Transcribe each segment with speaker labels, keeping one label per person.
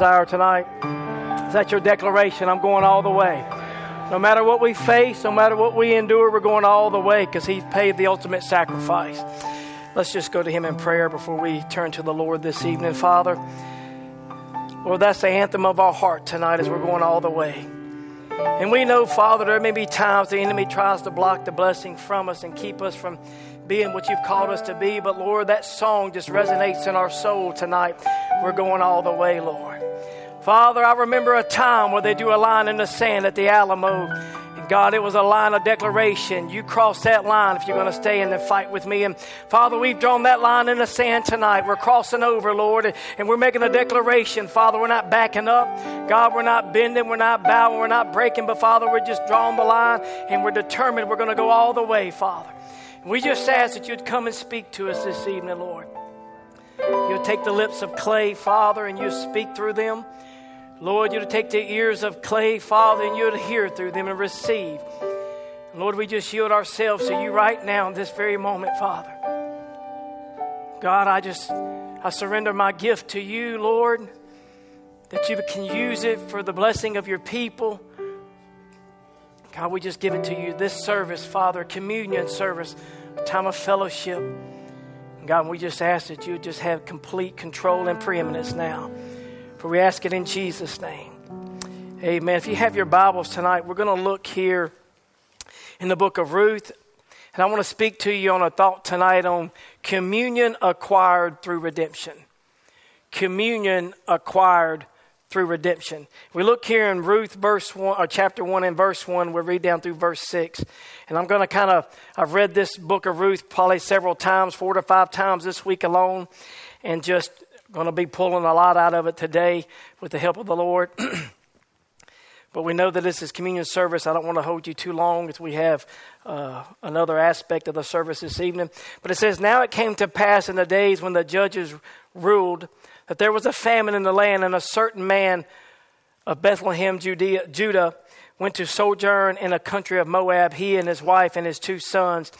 Speaker 1: desire tonight? Is that your declaration? I'm going all the way. No matter what we face, no matter what we endure, we're going all the way because He's paid the ultimate sacrifice. Let's just go to Him in prayer before we turn to the Lord this evening. Father, Lord, that's the anthem of our heart tonight as we're going all the way. And we know, Father, there may be times the enemy tries to block the blessing from us and keep us from being what you've called us to be. But Lord, that song just resonates in our soul tonight. We're going all the way, Lord. Father, I remember a time where they do a line in the sand at the Alamo. And God, it was a line of declaration. You cross that line if you're going to stay in the fight with me. And Father, we've drawn that line in the sand tonight. We're crossing over, Lord, and we're making a declaration. Father, we're not backing up. God, we're not bending, we're not bowing, we're not breaking, but Father, we're just drawing the line and we're determined we're going to go all the way, Father. We just ask that you'd come and speak to us this evening, Lord. You'll take the lips of clay, Father, and you'll speak through them. Lord, you'll take the ears of clay, Father, and you'll hear through them and receive. Lord, we just yield ourselves to you right now in this very moment, Father. God, I just I surrender my gift to you, Lord, that you can use it for the blessing of your people. God, we just give it to you. This service, Father, communion service, time of fellowship. God, we just ask that you just have complete control and preeminence now. For we ask it in Jesus' name. Amen. If you have your Bibles tonight, we're going to look here in the book of Ruth. And I want to speak to you on a thought tonight on communion acquired through redemption. Communion acquired through redemption. We look here in Ruth verse 1 or chapter 1 and verse 1, we'll read down through verse 6. And I'm going to kind of I've read this book of Ruth probably several times, 4 to 5 times this week alone, and just Going to be pulling a lot out of it today with the help of the Lord. but we know that this is communion service. I don't want to hold you too long as we have uh, another aspect of the service this evening. But it says, Now it came to pass in the days when the judges ruled that there was a famine in the land, and a certain man of Bethlehem, Judea, Judah, went to sojourn in a country of Moab, he and his wife and his two sons.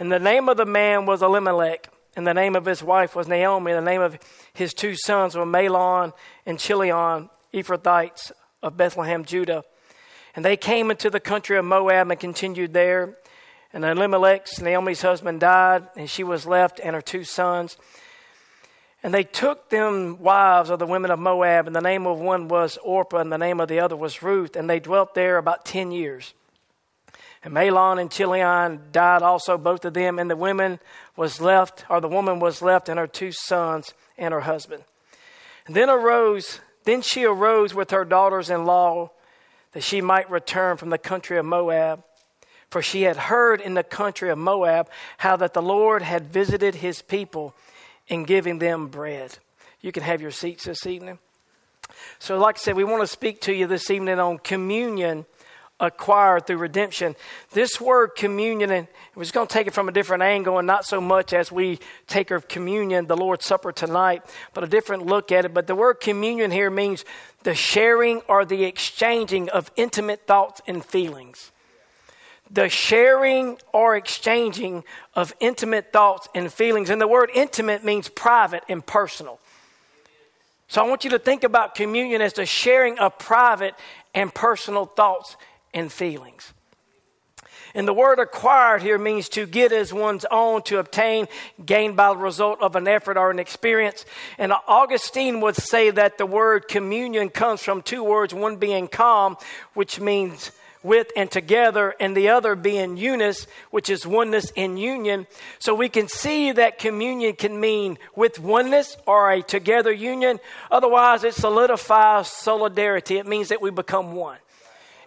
Speaker 1: And the name of the man was Elimelech and the name of his wife was Naomi. And the name of his two sons were Mahlon and Chilion, Ephrathites of Bethlehem, Judah. And they came into the country of Moab and continued there. And Elimelech's, Naomi's husband, died, and she was left and her two sons. And they took them wives of the women of Moab, and the name of one was Orpah, and the name of the other was Ruth, and they dwelt there about ten years. And Mahlon and Chilion died also, both of them, and the women was left, or the woman was left, and her two sons and her husband. And then arose, then she arose with her daughters-in-law that she might return from the country of Moab. For she had heard in the country of Moab how that the Lord had visited his people in giving them bread. You can have your seats this evening. So, like I said, we want to speak to you this evening on communion acquired through redemption. This word communion, and we're just going to take it from a different angle and not so much as we take of communion, the Lord's Supper tonight, but a different look at it. But the word communion here means the sharing or the exchanging of intimate thoughts and feelings. The sharing or exchanging of intimate thoughts and feelings. And the word intimate means private and personal. So I want you to think about communion as the sharing of private and personal thoughts and feelings. And the word acquired here means to get as one's own, to obtain, gain by the result of an effort or an experience. And Augustine would say that the word communion comes from two words, one being com, which means with and together, and the other being unis, which is oneness in union. So we can see that communion can mean with oneness or a together union. Otherwise, it solidifies solidarity. It means that we become one.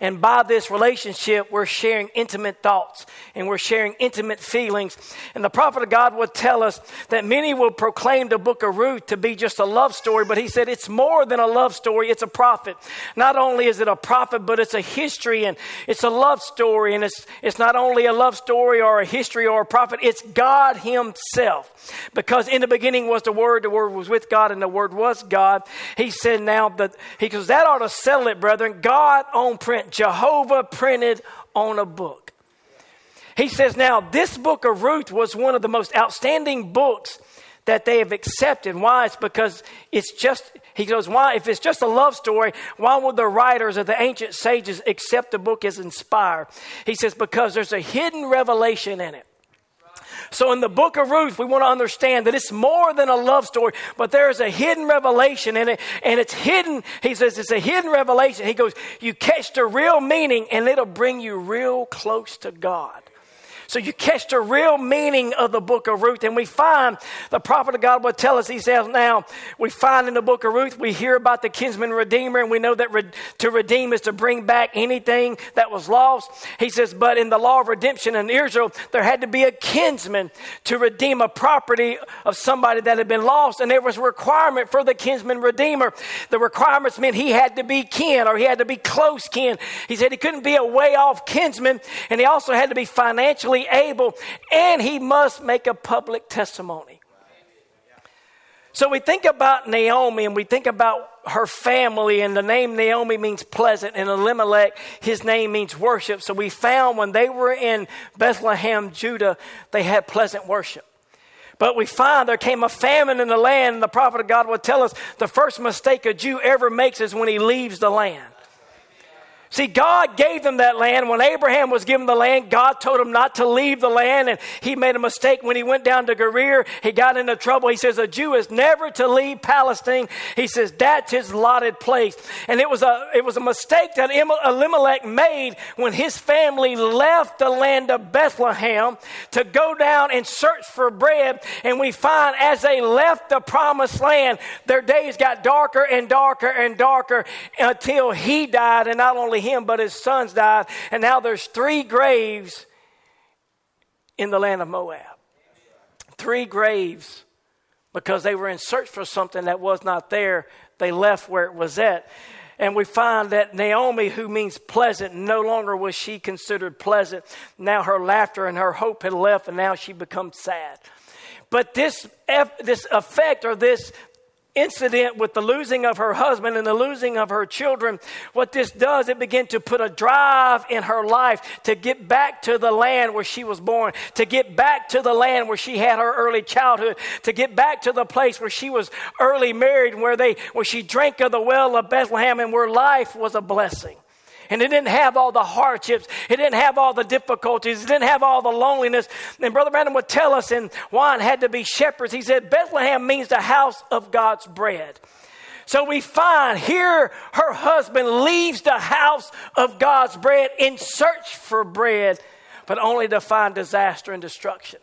Speaker 1: And by this relationship, we're sharing intimate thoughts and we're sharing intimate feelings. And the prophet of God would tell us that many will proclaim the book of Ruth to be just a love story, but he said it's more than a love story, it's a prophet. Not only is it a prophet, but it's a history and it's a love story. And it's, it's not only a love story or a history or a prophet, it's God Himself. Because in the beginning was the Word, the Word was with God, and the Word was God. He said now that, he goes, that ought to settle it, brethren. God on print Jehovah printed on a book. He says, Now, this book of Ruth was one of the most outstanding books that they have accepted. Why? It's because it's just, He goes, Why, if it's just a love story, why would the writers of the ancient sages accept the book as inspired? He says, Because there's a hidden revelation in it. So in the book of Ruth, we want to understand that it's more than a love story, but there is a hidden revelation in it, and it's hidden. He says it's a hidden revelation. He goes, You catch the real meaning, and it'll bring you real close to God. So you catch the real meaning of the book of Ruth. And we find the prophet of God will tell us, he says, now, we find in the book of Ruth, we hear about the kinsman redeemer, and we know that re- to redeem is to bring back anything that was lost. He says, but in the law of redemption in Israel, there had to be a kinsman to redeem a property of somebody that had been lost. And there was a requirement for the kinsman redeemer. The requirements meant he had to be kin or he had to be close kin. He said he couldn't be a way off kinsman, and he also had to be financially able, and he must make a public testimony. So we think about Naomi and we think about her family, and the name Naomi means pleasant, and Elimelech, his name means worship. So we found when they were in Bethlehem, Judah, they had pleasant worship. But we find there came a famine in the land, and the prophet of God would tell us the first mistake a Jew ever makes is when he leaves the land. See, God gave them that land. When Abraham was given the land, God told him not to leave the land, and he made a mistake when he went down to Gerar. He got into trouble. He says, A Jew is never to leave Palestine. He says, That's his allotted place. And it was a, it was a mistake that Elimelech made when his family left the land of Bethlehem to go down and search for bread. And we find as they left the promised land, their days got darker and darker and darker until he died. And not only him, but his sons died. And now there's three graves in the land of Moab. Three graves because they were in search for something that was not there. They left where it was at. And we find that Naomi, who means pleasant, no longer was she considered pleasant. Now her laughter and her hope had left, and now she becomes sad. But this, this effect or this incident with the losing of her husband and the losing of her children, what this does, it began to put a drive in her life to get back to the land where she was born, to get back to the land where she had her early childhood, to get back to the place where she was early married, where they where she drank of the well of Bethlehem and where life was a blessing. And it didn't have all the hardships. It didn't have all the difficulties. It didn't have all the loneliness. And Brother Branham would tell us, and Juan had to be shepherds. He said, Bethlehem means the house of God's bread. So we find here her husband leaves the house of God's bread in search for bread, but only to find disaster and destruction.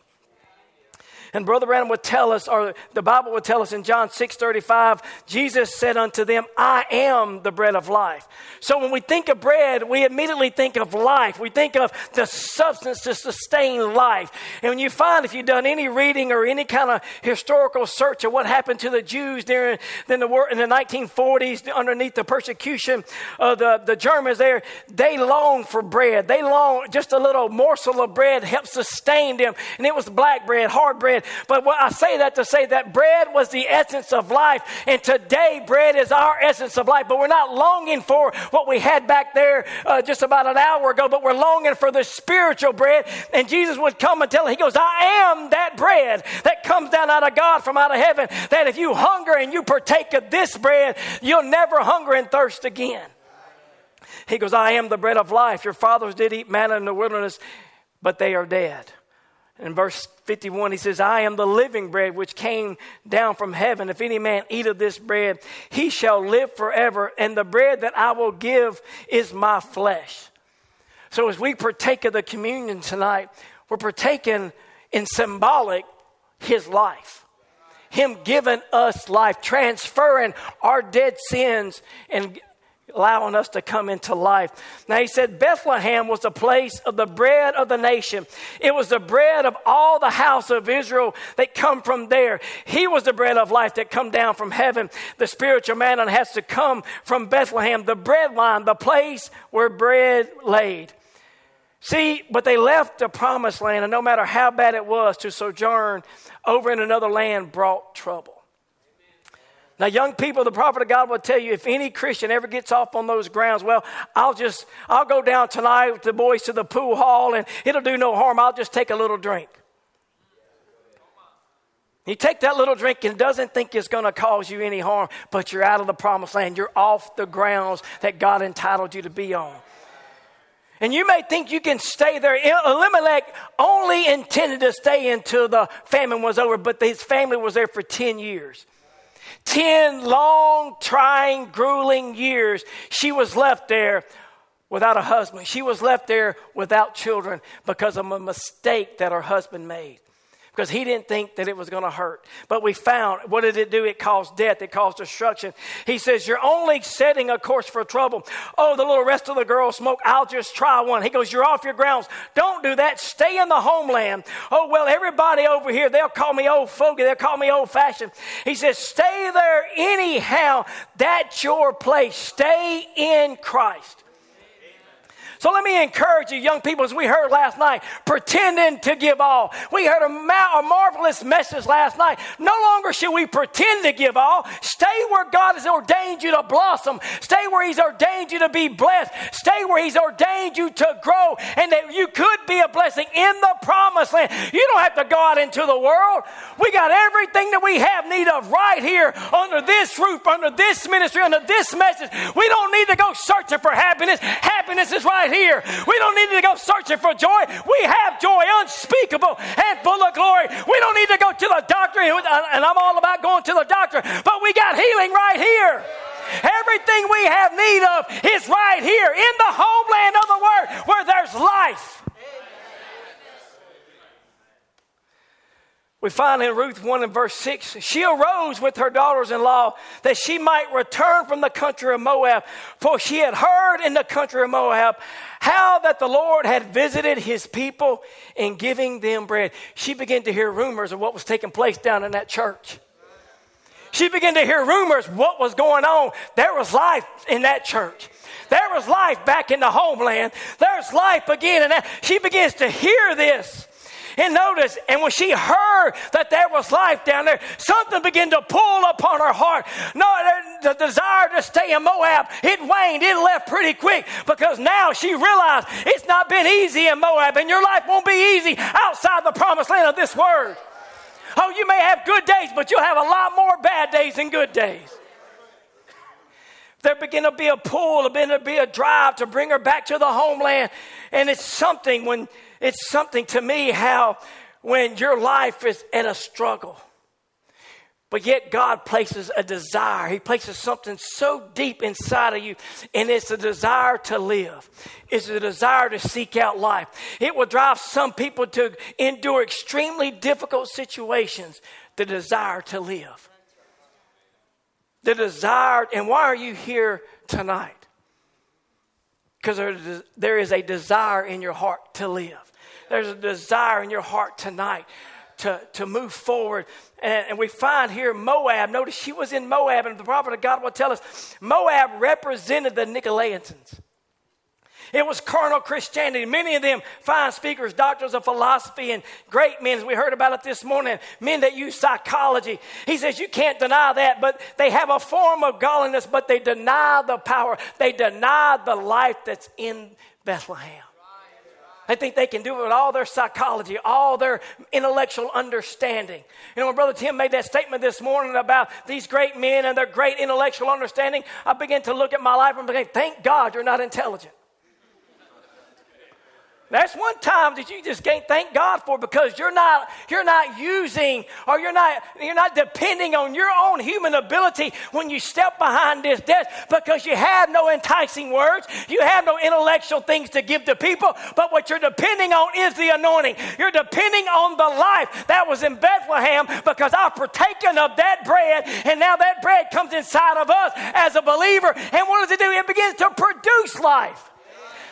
Speaker 1: And Brother Branham would tell us, or the Bible would tell us in John 6 35, Jesus said unto them, I am the bread of life. So when we think of bread, we immediately think of life. We think of the substance to sustain life. And when you find, if you've done any reading or any kind of historical search of what happened to the Jews during in the, war in the 1940s underneath the persecution of the, the Germans there, they longed for bread. They longed, just a little morsel of bread helped sustain them. And it was black bread, hard bread bread. But what I say that to say that bread was the essence of life. And today, bread is our essence of life. But we're not longing for what we had back there uh, just about an hour ago, but we're longing for the spiritual bread. And Jesus would come and tell him, He goes, I am that bread that comes down out of God from out of heaven. That if you hunger and you partake of this bread, you'll never hunger and thirst again. He goes, I am the bread of life. Your fathers did eat manna in the wilderness, but they are dead. In verse 51, he says, I am the living bread which came down from heaven. If any man eat of this bread, he shall live forever. And the bread that I will give is my flesh. So as we partake of the communion tonight, we're partaking in symbolic his life. Him giving us life, transferring our dead sins and allowing us to come into life. Now, he said Bethlehem was the place of the bread of the nation. It was the bread of all the house of Israel that come from there. He was the bread of life that come down from heaven. The spiritual manna has to come from Bethlehem, the bread line, the place where bread laid. See, but they left the promised land, and no matter how bad it was to sojourn over in another land brought trouble. Now, young people, the prophet of God will tell you if any Christian ever gets off on those grounds, well, I'll just, I'll go down tonight with the boys to the pool hall and it'll do no harm. I'll just take a little drink. You take that little drink and doesn't think it's going to cause you any harm, but you're out of the promised land. You're off the grounds that God entitled you to be on. And you may think you can stay there. Elimelech only intended to stay until the famine was over, but his family was there for 10 years. 10 long, trying, grueling years. She was left there without a husband. She was left there without children because of a mistake that her husband made because he didn't think that it was going to hurt. But we found, what did it do? It caused death, it caused destruction. He says, You're only setting a course for trouble. Oh, the little rest of the girls smoke. I'll just try one. He goes, You're off your grounds. Don't do that. Stay in the homeland. Oh, well, everybody over here, they'll call me old fogey, they'll call me old fashioned. He says, Stay there anyhow. That's your place. Stay in Christ. So let me encourage you, young people, as we heard last night, pretending to give all. We heard a, ma- a marvelous message last night. No longer should we pretend to give all. Stay where God has ordained you to blossom. Stay where He's ordained you to be blessed. Stay where He's ordained you to grow and that you could be a blessing in the promised land. You don't have to go out into the world. We got everything that we have need of right here under this roof, under this ministry, under this message. We don't need to go searching for happiness. Happiness is right here. We don't need to go searching for joy. We have joy unspeakable and full of glory. We don't need to go to the doctor, and I'm all about going to the doctor, but we got healing right here. Everything we have need of is right here in the homeland of the Word where there's life. We find in Ruth 1 and verse 6 she arose with her daughters in law that she might return from the country of Moab, for she had heard in the country of Moab how that the Lord had visited his people in giving them bread. She began to hear rumors of what was taking place down in that church. She began to hear rumors what was going on. There was life in that church. There was life back in the homeland. There's life again. And she begins to hear this. And notice, and when she heard that there was life down there, something began to pull upon her heart. No, the desire to stay in Moab, it waned, it left pretty quick because now she realized it's not been easy in Moab, and your life won't be easy outside the promised land of this word. Oh, you may have good days, but you'll have a lot more bad days than good days. There began to be a pull, there began to be a drive to bring her back to the homeland. And it's something when it's something to me how when your life is in a struggle, but yet God places a desire. He places something so deep inside of you, and it's a desire to live. It's a desire to seek out life. It will drive some people to endure extremely difficult situations, the desire to live. The desire, and why are you here tonight? Because there is a desire in your heart to live there's a desire in your heart tonight to, to move forward. And, and, we find here Moab. Notice she was in Moab, and the prophet of God will tell us Moab represented the Nicolaitans. It was carnal Christianity. Many of them fine speakers, doctors of philosophy, and great men, as we heard about it this morning, men that use psychology. He says you can't deny that, but they have a form of godliness, but they deny the power. They deny the life that's in Bethlehem. They think they can do it with all their psychology, all their intellectual understanding. You know, when Brother Tim made that statement this morning about these great men and their great intellectual understanding, I began to look at my life and began, thank God you're not intelligent. That's one time that you just can't thank God for because you're not, you're not using or you're not, you're not depending on your own human ability when you step behind this desk because you have no enticing words. You have no intellectual things to give to people. But what you're depending on is the anointing. You're depending on the life that was in Bethlehem because I've partaken of that bread and now that bread comes inside of us as a believer. And what does it do? It begins to produce life.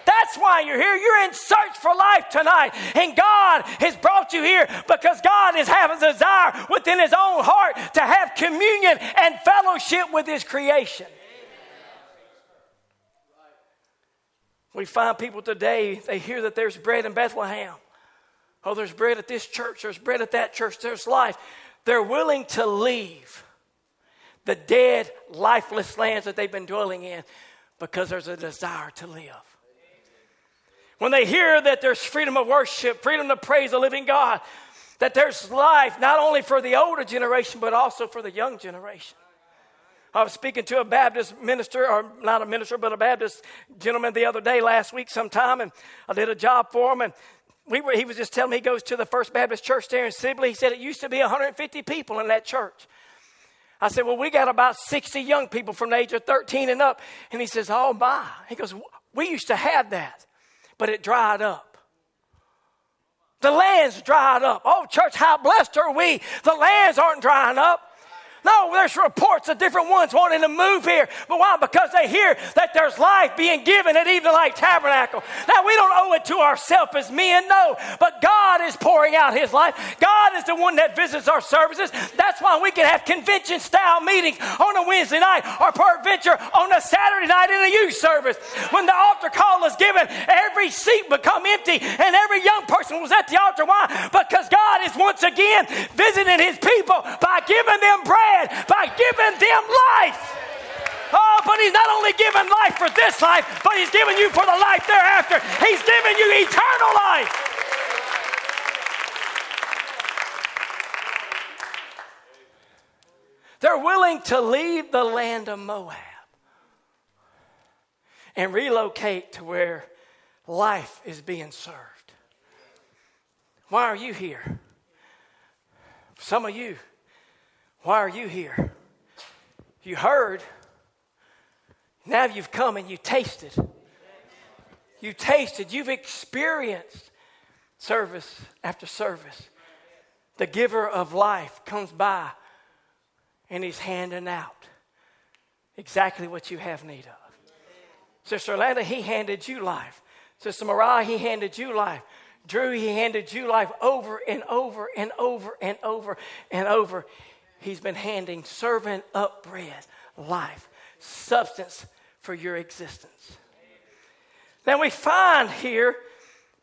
Speaker 1: That's why you're here. You're in search for life tonight. And God has brought you here because God is having a desire within his own heart to have communion and fellowship with his creation. We find people today, they hear that there's bread in Bethlehem. Oh, there's bread at this church, there's bread at that church, there's life. They're willing to leave the dead, lifeless lands that they've been dwelling in because there's a desire to live. When they hear that there's freedom of worship, freedom to praise the living God, That there's life not only for the older generation, but also for the young generation. I was speaking to a Baptist minister, or not a minister, but a Baptist gentleman the other day, last week sometime, and I did a job for him. And we were, he was just telling me he goes to the First Baptist Church there in Sibley. He said it used to be 150 people in that church. I said, Well, we got about 60 young people from the age of 13 and up. And he says, Oh, my. He goes, We used to have that, but it dried up. The land's dried up. Oh, church, how blessed are we? The lands aren't drying up. No, there's reports of different ones wanting to move here. But why? Because they hear that there's life being given at Evening Light Tabernacle. Now, we don't owe it to ourselves as men, no. But God is pouring out His life. God is the one that visits our services. That's why we can have convention style meetings on a Wednesday night or peradventure on a Saturday night in a youth service. When the altar call is given, every seat become empty and every young person was at the altar. Why? Because God is once again visiting His people by giving them bread bread by giving them life. Oh, but he's not only giving life for this life, but he's giving you for the life thereafter. He's giving you eternal life. They're willing to leave the land of Moab and relocate to where life is being served. Why are you here? Some of you, why are you here? You heard. Now you've come and you tasted. You tasted. You've experienced service after service. The giver of life comes by and he's handing out exactly what you have need of. Sister Orlando, he handed you life. Sister Mariah, he handed you life. Drew, he handed you life over and over and over and over and over. He's been handing servant up bread, life, substance for your existence. Now we find here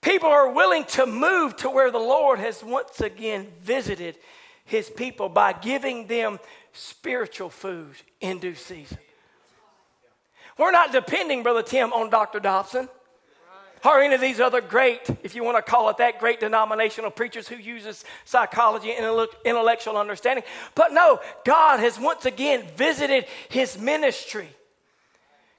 Speaker 1: people are willing to move to where the Lord has once again visited his people by giving them spiritual food in due season. We're not depending, Brother Tim, on Dr. Dobson or any of these other great, if you want to call it that, great denominational preachers who uses psychology and intellectual understanding. But no, God has once again visited his ministry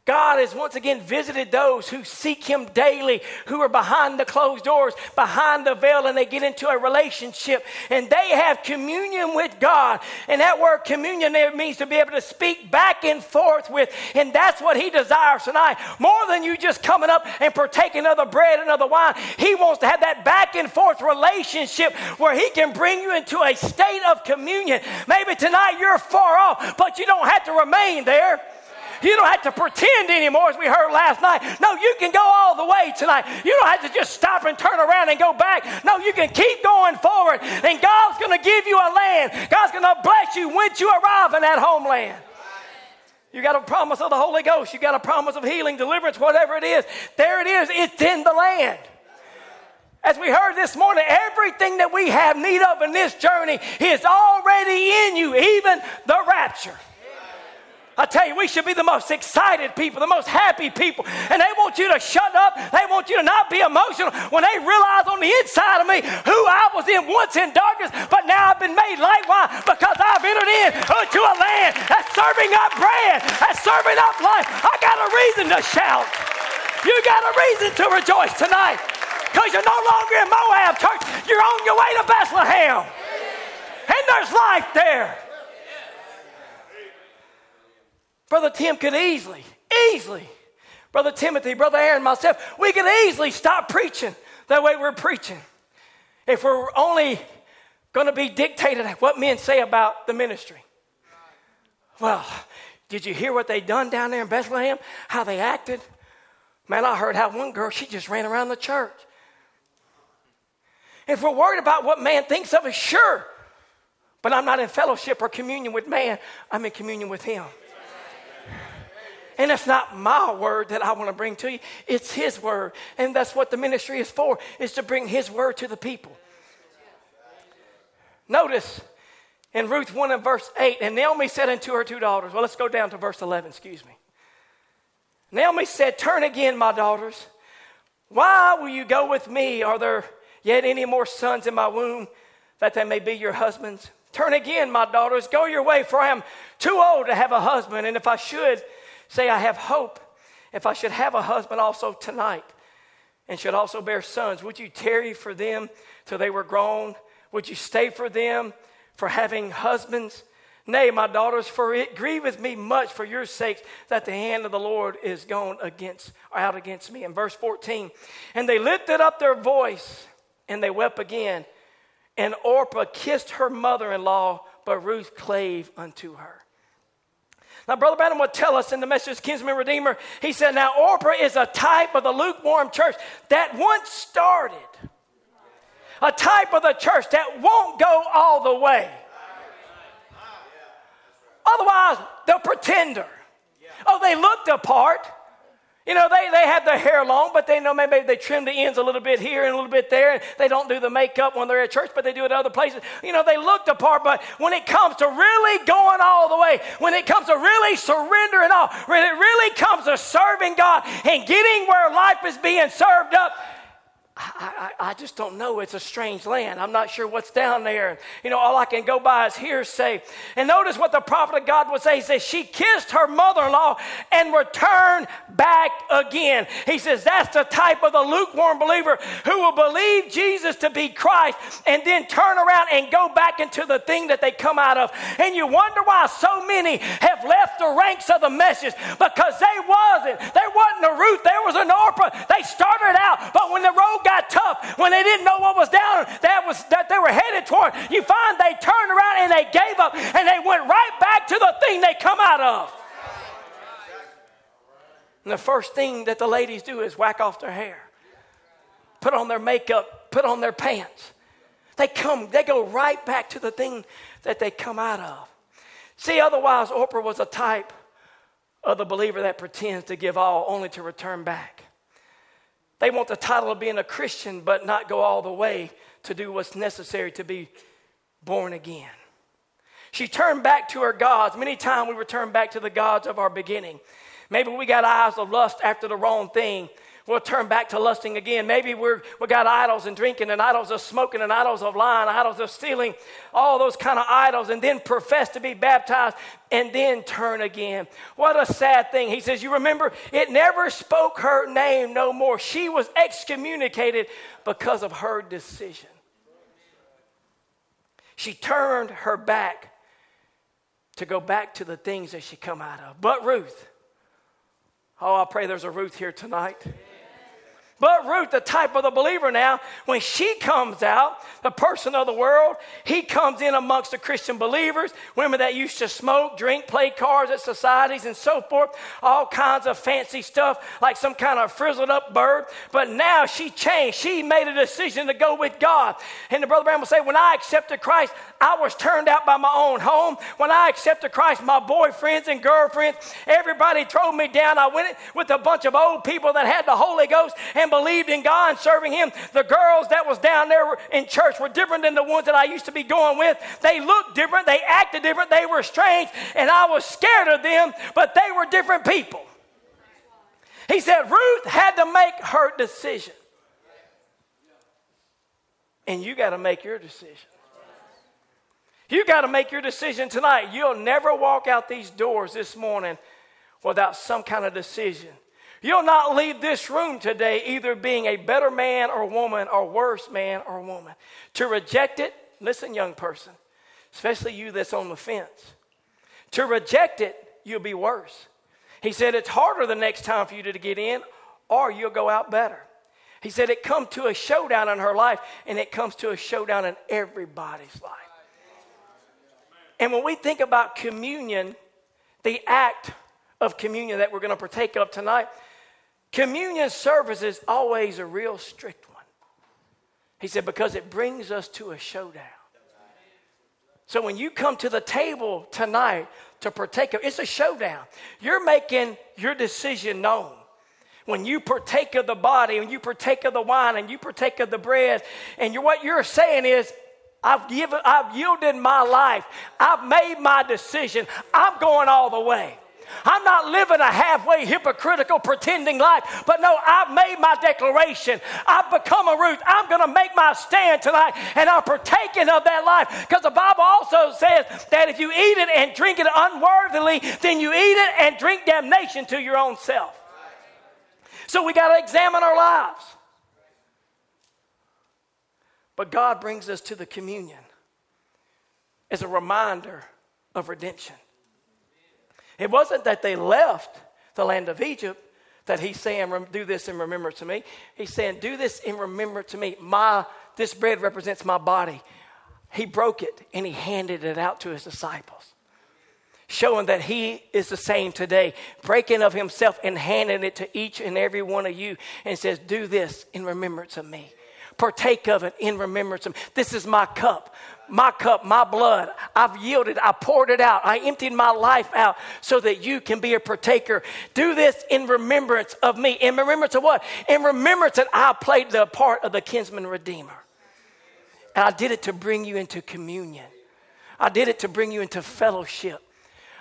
Speaker 1: God has once again visited those who seek Him daily, who are behind the closed doors, behind the veil, and they get into a relationship and they have communion with God. And that word communion there means to be able to speak back and forth with. And that's what He desires tonight. More than you just coming up and partaking of the bread and of the wine, He wants to have that back and forth relationship where He can bring you into a state of communion. Maybe tonight you're far off, but you don't have to remain there. You don't have to pretend anymore, as we heard last night. No, you can go all the way tonight. You don't have to just stop and turn around and go back. No, you can keep going forward. And God's going to give you a land. God's going to bless you once you arrive in that homeland. You got a promise of the Holy Ghost. You got a promise of healing, deliverance, whatever it is. There it is. It's in the land. As we heard this morning, everything that we have need of in this journey is already in you, even the rapture. I tell you, we should be the most excited people, the most happy people. And they want you to shut up. They want you to not be emotional when they realize on the inside of me who I was in once in darkness, but now I've been made light. Why? Because I've entered in to a land that's serving up bread, that's serving up life. I got a reason to shout. You got a reason to rejoice tonight because you're no longer in Moab, church. You're on your way to Bethlehem. And there's life there. Brother Tim could easily, easily, Brother Timothy, Brother Aaron, myself, we could easily stop preaching that way we're preaching if we're only going to be dictated what men say about the ministry. Well, did you hear what they done down there in Bethlehem? How they acted? Man, I heard how one girl, she just ran around the church. If we're worried about what man thinks of us, sure. But I'm not in fellowship or communion with man, I'm in communion with him. And it's not my word that I want to bring to you, it's His word. And that's what the ministry is for, is to bring His word to the people. Notice in Ruth 1 and verse 8, and Naomi said unto her two daughters, well, let's go down to verse 11, excuse me. Naomi said, Turn again, my daughters. Why will you go with me? Are there yet any more sons in my womb that they may be your husbands. Turn again, my daughters, go your way, for I am too old to have a husband. And if I should say I have hope, if I should have a husband also tonight, and should also bear sons, would you tarry for them till they were grown? Would you stay for them for having husbands? Nay, my daughters, for it grieveth me much for your sakes that the hand of the Lord is gone against out against me. In verse 14, and they lifted up their voice and they wept again. And Orpah kissed her mother-in-law, but Ruth clave unto her. Now, Brother Branham would tell us in the message, Kinsman Redeemer, he said, Now, Orpah is a type of the lukewarm church that once started, a type of the church that won't go all the way. Otherwise, the pretender. Oh, they look the part. You know, they, they have their hair long, but they know maybe they trim the ends a little bit here and a little bit there. And they don't do the makeup when they're at church, but they do it other places. You know, they look the part, but when it comes to really going all the way, when it comes to really surrendering all, when it really comes to serving God and getting where life is being served up, I, I, I, just don't know. It's a strange land. I'm not sure what's down there. You know, all I can go by is hearsay. And notice what the prophet of God would say. He says, She kissed her mother in law and returned back again. He says, That's the type of the lukewarm believer who will believe Jesus to be Christ and then turn around and go back into the thing that they come out of. And you wonder why so many have left the ranks of the message because they wasn't. There wasn't a Ruth, there was an Orpah. They started out, but when the road got tough, when they didn't know what was down, that was that they were headed toward, you find they turned around and they gave up and they went right back to the thing they come out of. And the first thing that the ladies do is whack off their hair, put on their makeup, put on their pants. They come, they go right back to the thing that they come out of. See, otherwise, Orpah was a type of the believer that pretends to give all only to return back. They want the title of being a Christian, but not go all the way to do what's necessary to be born again. She turned back to her gods. Many times we return back to the gods of our beginning. Maybe we got eyes of lust after the wrong thing we'll turn back to lusting again. Maybe we're, we got idols and drinking and idols of smoking and idols of lying, idols of stealing, all those kind of idols, and then profess to be baptized and then turn again. What a sad thing. He says, You remember, it never spoke her name no more. She was excommunicated because of her decision. She turned her back to go back to the things that she come out of. But Ruth, oh, I pray there's a Ruth here tonight. But Ruth, the type of the believer now, when she comes out, the person of the world, he comes in amongst the Christian believers, women that used to smoke, drink, play cards at societies and so forth, all kinds of fancy stuff, like some kind of frizzled up bird. But now she changed. She made a decision to go with God. And the brother Branham will say, when I accepted Christ, I was turned out by my own home. When I accepted Christ, my boyfriends and girlfriends, everybody threw me down. I went with a bunch of old people that had the Holy Ghost and and believed in God and serving Him. The girls that was down there in church were different than the ones that I used to be going with. They looked different, they acted different, they were strange, and I was scared of them, but they were different people. He said Ruth had to make her decision. And you got to make your decision. You got to make your decision tonight. You'll never walk out these doors this morning without some kind of decision You'll not leave this room today either being a better man or woman or worse man or woman. To reject it, listen, young person, especially you that's on the fence. To reject it, you'll be worse. He said it's harder the next time for you to get in, or you'll go out better. He said it comes to a showdown in her life, and it comes to a showdown in everybody's life. And when we think about communion, the act of communion that we're going to partake of tonight, Communion service is always a real strict one. He said, because it brings us to a showdown. So when you come to the table tonight to partake of, it's a showdown. You're making your decision known. When you partake of the body, when you partake of the wine, and you partake of the bread, and you're, what you're saying is, I've given, I've yielded my life. I've made my decision. I'm going all the way. I'm not living a halfway hypocritical pretending life, but no, I've made my declaration. I've become a Ruth. I'm going to make my stand tonight, and I'm partaking of that life because the Bible also says that if you eat it and drink it unworthily, then you eat it and drink damnation to your own self. So we got to examine our lives. But God brings us to the communion as a reminder of redemption. It wasn't that they left the land of Egypt that he's saying, do this in remembrance to me. He's saying, do this in remembrance to me. My, this bread represents my body. He broke it and he handed it out to his disciples, showing that he is the same today, breaking of himself and handing it to each and every one of you and says, do this in remembrance of me partake of it in remembrance of me. This is my cup my cup, my blood. I've yielded, I poured it out, I emptied my life out so that you can be a partaker. Do this in remembrance of me. In remembrance of what? In remembrance that I played the part of the kinsman redeemer. And I did it to bring you into communion. I did it to bring you into fellowship.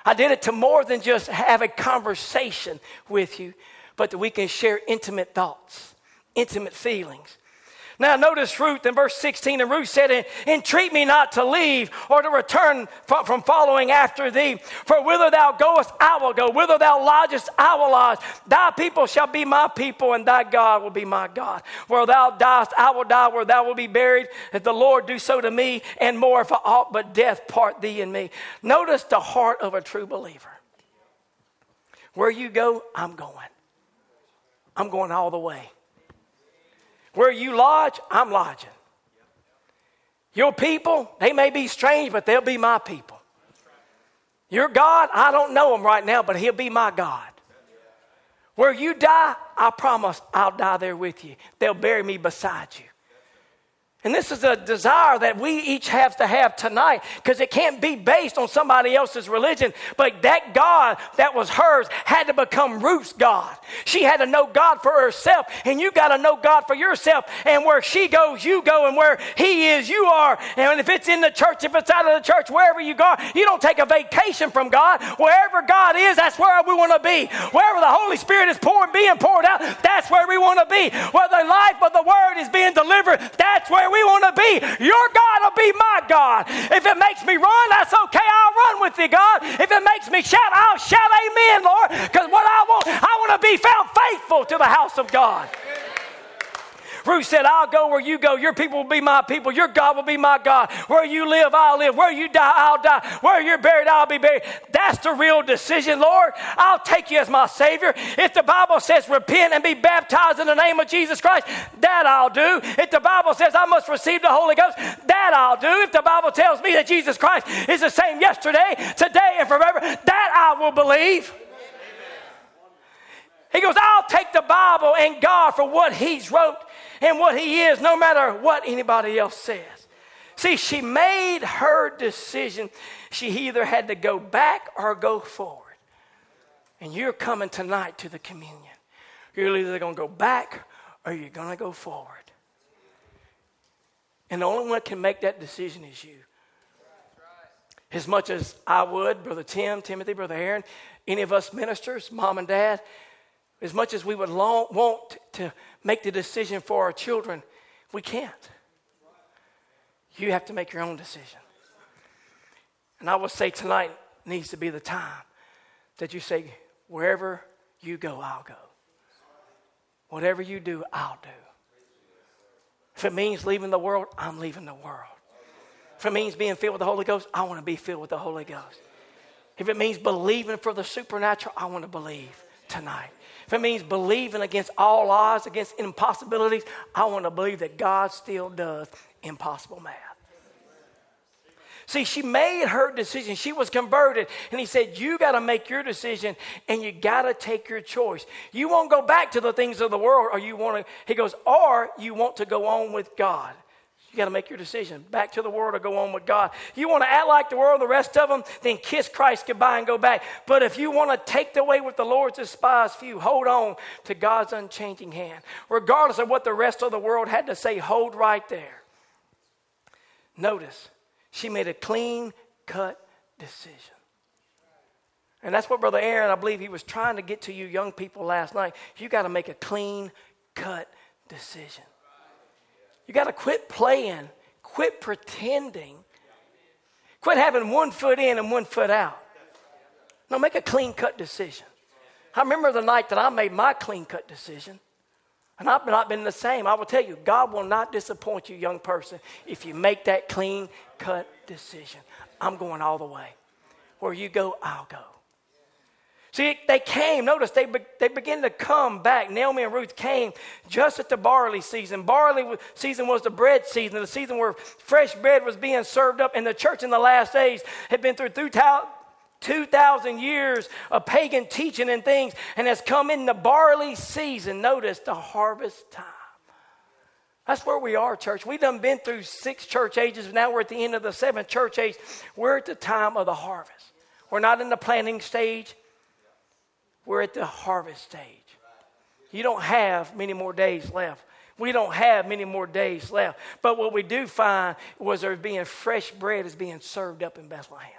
Speaker 1: I did it to more than just have a conversation with you, but that we can share intimate thoughts, intimate feelings. Now, notice Ruth in verse 16, and Ruth said, Entreat me not to leave or to return from, following after thee. For whither thou goest, I will go. Whither thou lodgest, I will lodge. Thy people shall be my people, and thy God will be my God. Where thou diest, I will die. Where thou wilt be buried, if the Lord do so to me, and more, if aught but death part thee and me. Notice the heart of a true believer. Where you go, I'm going. I'm going all the way. Where you lodge, I'm lodging. Your people, they may be strange, but they'll be my people. Your God, I don't know him right now, but he'll be my God. Where you die, I promise I'll die there with you. They'll bury me beside you. And this is a desire that we each have to have tonight because it can't be based on somebody else's religion. But that God that was hers had to become Ruth's God. She had to know God for herself, and you got to know God for yourself. And where she goes, you go, and where He is, you are. And if it's in the church, if it's out of the church, wherever you go, you don't take a vacation from God. Wherever God is, that's where we want to be. Wherever the Holy Spirit is pouring, being poured out, that's where we want to be. Where the life of the Word is being delivered, that's where we want to be. Your God will be my God. If it makes me run, that's okay. I'll run with you, God. If it makes me shout, I'll shout amen, Lord. Because what I want, I want to be found faithful to the house of God. Ruth said, I'll go where you go. Your people will be my people. Your God will be my God. Where you live, I'll live. Where you die, I'll die. Where you're buried, I'll be buried. That's the real decision, Lord. I'll take you as my Savior. If the Bible says repent and be baptized in the name of Jesus Christ, that I'll do. If the Bible says I must receive the Holy Ghost, that I'll do. If the Bible tells me that Jesus Christ is the same yesterday, today, and forever, that I will believe. He goes, I'll take the Bible and God for what He's wrote and what He is, no matter what anybody else says. See, she made her decision. She either had to go back or go forward. And you're coming tonight to the communion. You're either going to go back or you're going to go forward. And the only one that can make that decision is you. As much as I would, Brother Tim, Timothy, Brother Aaron, any of us ministers, mom and dad, as much as we would long, want to make the decision for our children, we can't. You have to make your own decision. And I will say tonight needs to be the time that you say, wherever you go, I'll go. Whatever you do, I'll do. If it means leaving the world, I'm leaving the world. If it means being filled with the Holy Ghost, I want to be filled with the Holy Ghost. If it means believing for the supernatural, I want to believe tonight. If it means believing against all odds, against impossibilities, I want to believe that God still does impossible math. See, she made her decision. She was converted. And he said, You got to make your decision and you got to take your choice. You won't go back to the things of the world, or you want to, he goes, or you want to go on with God. You got to make your decision. Back to the world or go on with God. You want to act like the world, the rest of them, then kiss Christ goodbye and go back. But if you want to take the way with the Lord's despised few, hold on to God's unchanging hand. Regardless of what the rest of the world had to say, hold right there. Notice, she made a clean cut decision. And that's what Brother Aaron, I believe he was trying to get to you young people last night. You got to make a clean cut decision. You got to quit playing, quit pretending, quit having one foot in and one foot out. No, make a clean cut decision. I remember the night that I made my clean cut decision. And I've not been the same. I will tell you, God will not disappoint you, young person, if you make that clean cut decision. I'm going all the way. Where you go, I'll go. See, they came. Notice they, be, they began to come back. Naomi and Ruth came just at the barley season. Barley season was the bread season, the season where fresh bread was being served up. And the church in the last days had been through 2,000 years of pagan teaching and things and has come in the barley season. Notice the harvest time. That's where we are, church. We've done been through six church ages. Now we're at the end of the seventh church age. We're at the time of the harvest. We're not in the planting stage. We're at the harvest stage. You don't have many more days left. We don't have many more days left. But what we do find was there's being fresh bread is being served up in Bethlehem.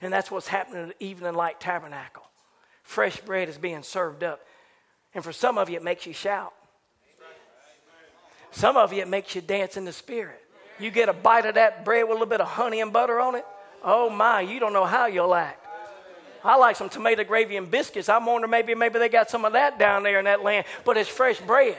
Speaker 1: And that's what's happening at Evening Light Tabernacle. Fresh bread is being served up. And for some of you, it makes you shout. Some of you, it makes you dance in the spirit. You get a bite of that bread with a little bit of honey and butter on it. Oh my, you don't know how you'll act. I like some tomato gravy and biscuits. I'm wondering maybe maybe they got some of that down there in that land, but it's fresh bread.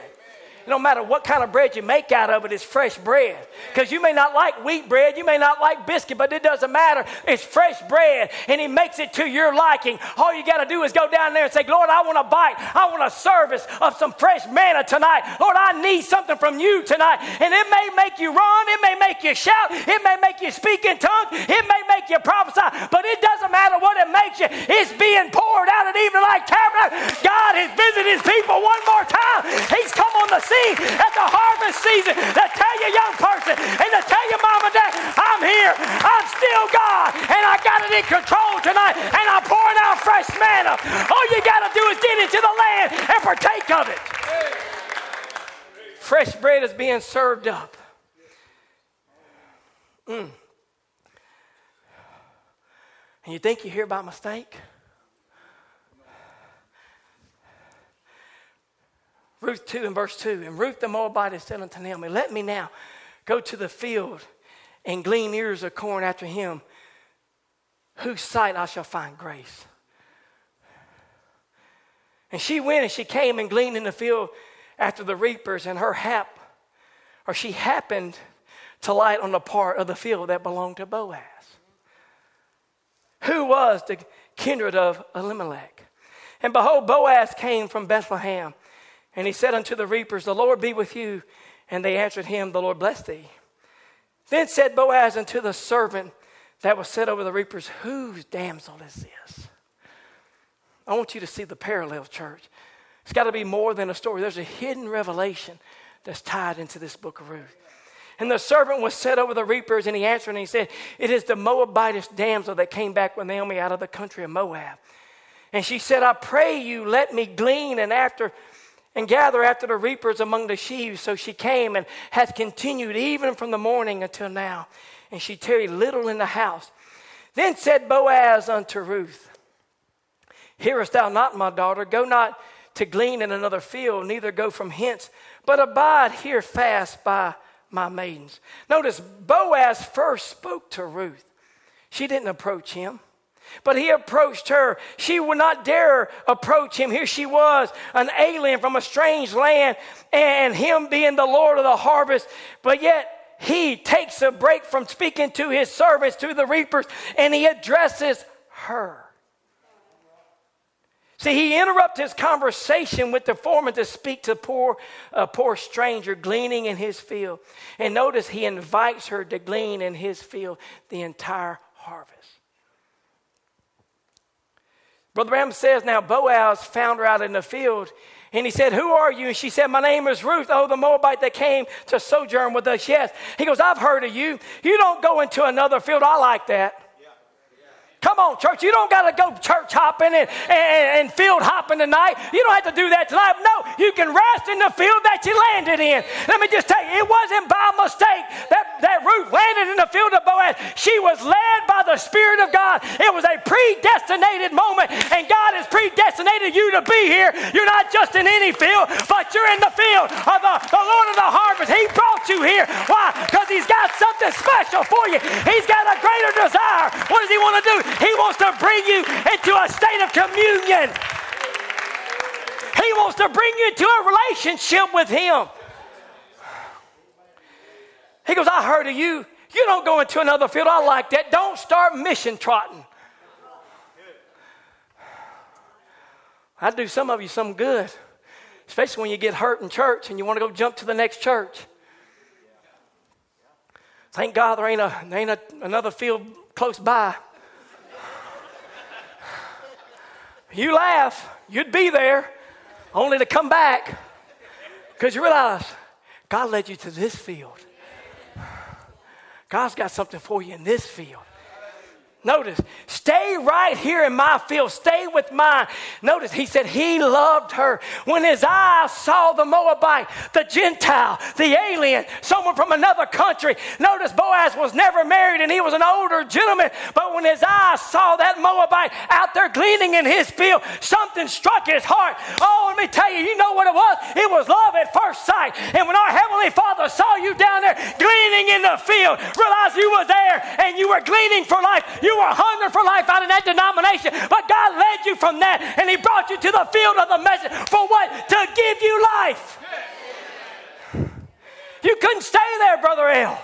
Speaker 1: No matter what kind of bread you make out of it, it's fresh bread. Because you may not like wheat bread, you may not like biscuit, but it doesn't matter. It's fresh bread, and He makes it to your liking. All you got to do is go down there and say, Lord, I want a bite. I want a service of some fresh manna tonight. Lord, I need something from you tonight. And it may make you run, it may make you shout, it may make you speak in tongues, it may make you prophesy, but it doesn't matter what it makes you. It's being poured out at Evening Light Tabernacle. God has visited His people one more time. He's come on the scene at the harvest season to tell you, young person, and to tell you, mom and dad, I'm here. I'm still God, and I got it in control tonight, and I'm pouring out fresh manna. All you got to do is get into the land and partake of it. Fresh bread is being served up. Mm. And you think you hear about mistake? Ruth 2 and verse 2. And Ruth the Moabite said unto Naomi, Let me now go to the field and glean ears of corn after him, whose sight I shall find grace. And she went and she came and gleaned in the field after the reapers, and her hap, or she happened to light on the part of the field that belonged to Boaz, who was the kindred of Elimelech. And behold, Boaz came from Bethlehem and he said unto the reapers, The Lord be with you. And they answered him, The Lord bless thee. Then said Boaz unto the servant that was set over the reapers, Whose damsel is this? I want you to see the parallel, church. It's got to be more than a story. There's a hidden revelation that's tied into this book of Ruth. And the servant was set over the reapers, and he answered and he said, It is the Moabitess damsel that came back with Naomi out of the country of Moab. And she said, I pray you, let me glean, and after and gather after the reapers among the sheaves. So she came and hath continued even from the morning until now. And she tarried little in the house. Then said Boaz unto Ruth, Hearest thou not, my daughter? Go not to glean in another field, neither go from hence, but abide here fast by my maidens. Notice Boaz first spoke to Ruth. She didn't approach him. But he approached her. She would not dare approach him. Here she was, an alien from a strange land, and him being the Lord of the harvest. But yet, he takes a break from speaking to his servants, to the reapers, and he addresses her. See, he interrupts his conversation with the foreman to speak to poor, a poor stranger gleaning in his field. And notice he invites her to glean in his field the entire harvest. Brother Branham says, Now Boaz found her out in the field, and he said, Who are you? And she said, My name is Ruth, oh, the Moabite that came to sojourn with us. Yes. He goes, I've heard of you. You don't go into another field. I like that. Come on, church. You don't got to go church hopping and, and, and field hopping tonight. You don't have to do that tonight. No, you can rest in the field that you landed in. Let me just tell you, it wasn't by mistake that, that Ruth landed in the field of Boaz. She was led by the Spirit of God. It was a predestinated moment, and God has predestinated you to be here. You're not just in any field, but you're in the field of the, the Lord of the harvest. He brought you here. Why? Because He's got something special for you. He's got a greater desire. What does He want to do? He wants to bring you into a state of communion. He wants to bring you into a relationship with Him. He goes, I heard of you. You don't go into another field. I like that. Don't start mission trotting. I do some of you some good, especially when you get hurt in church and you want to go jump to the next church. Thank God there ain't, a, there ain't a, another field close by. You laugh, you'd be there only to come back because you realize God led you to this field. God's got something for you in this field. Notice, stay right here in my field. Stay with mine. Notice, he said he loved her. When his eyes saw the Moabite, the Gentile, the alien, someone from another country. Notice, Boaz was never married and he was an older gentleman. But when his eyes saw that Moabite out there gleaning in his field, something struck his heart. Oh, let me tell you, you know what it was? It was love at first sight. And when our Heavenly Father saw you down there gleaning in the field, realized you were there and you were gleaning for life, you you were hungry for life out in that denomination, but God led you from that and He brought you to the field of the message for what? To give you life. You couldn't stay there, Brother L.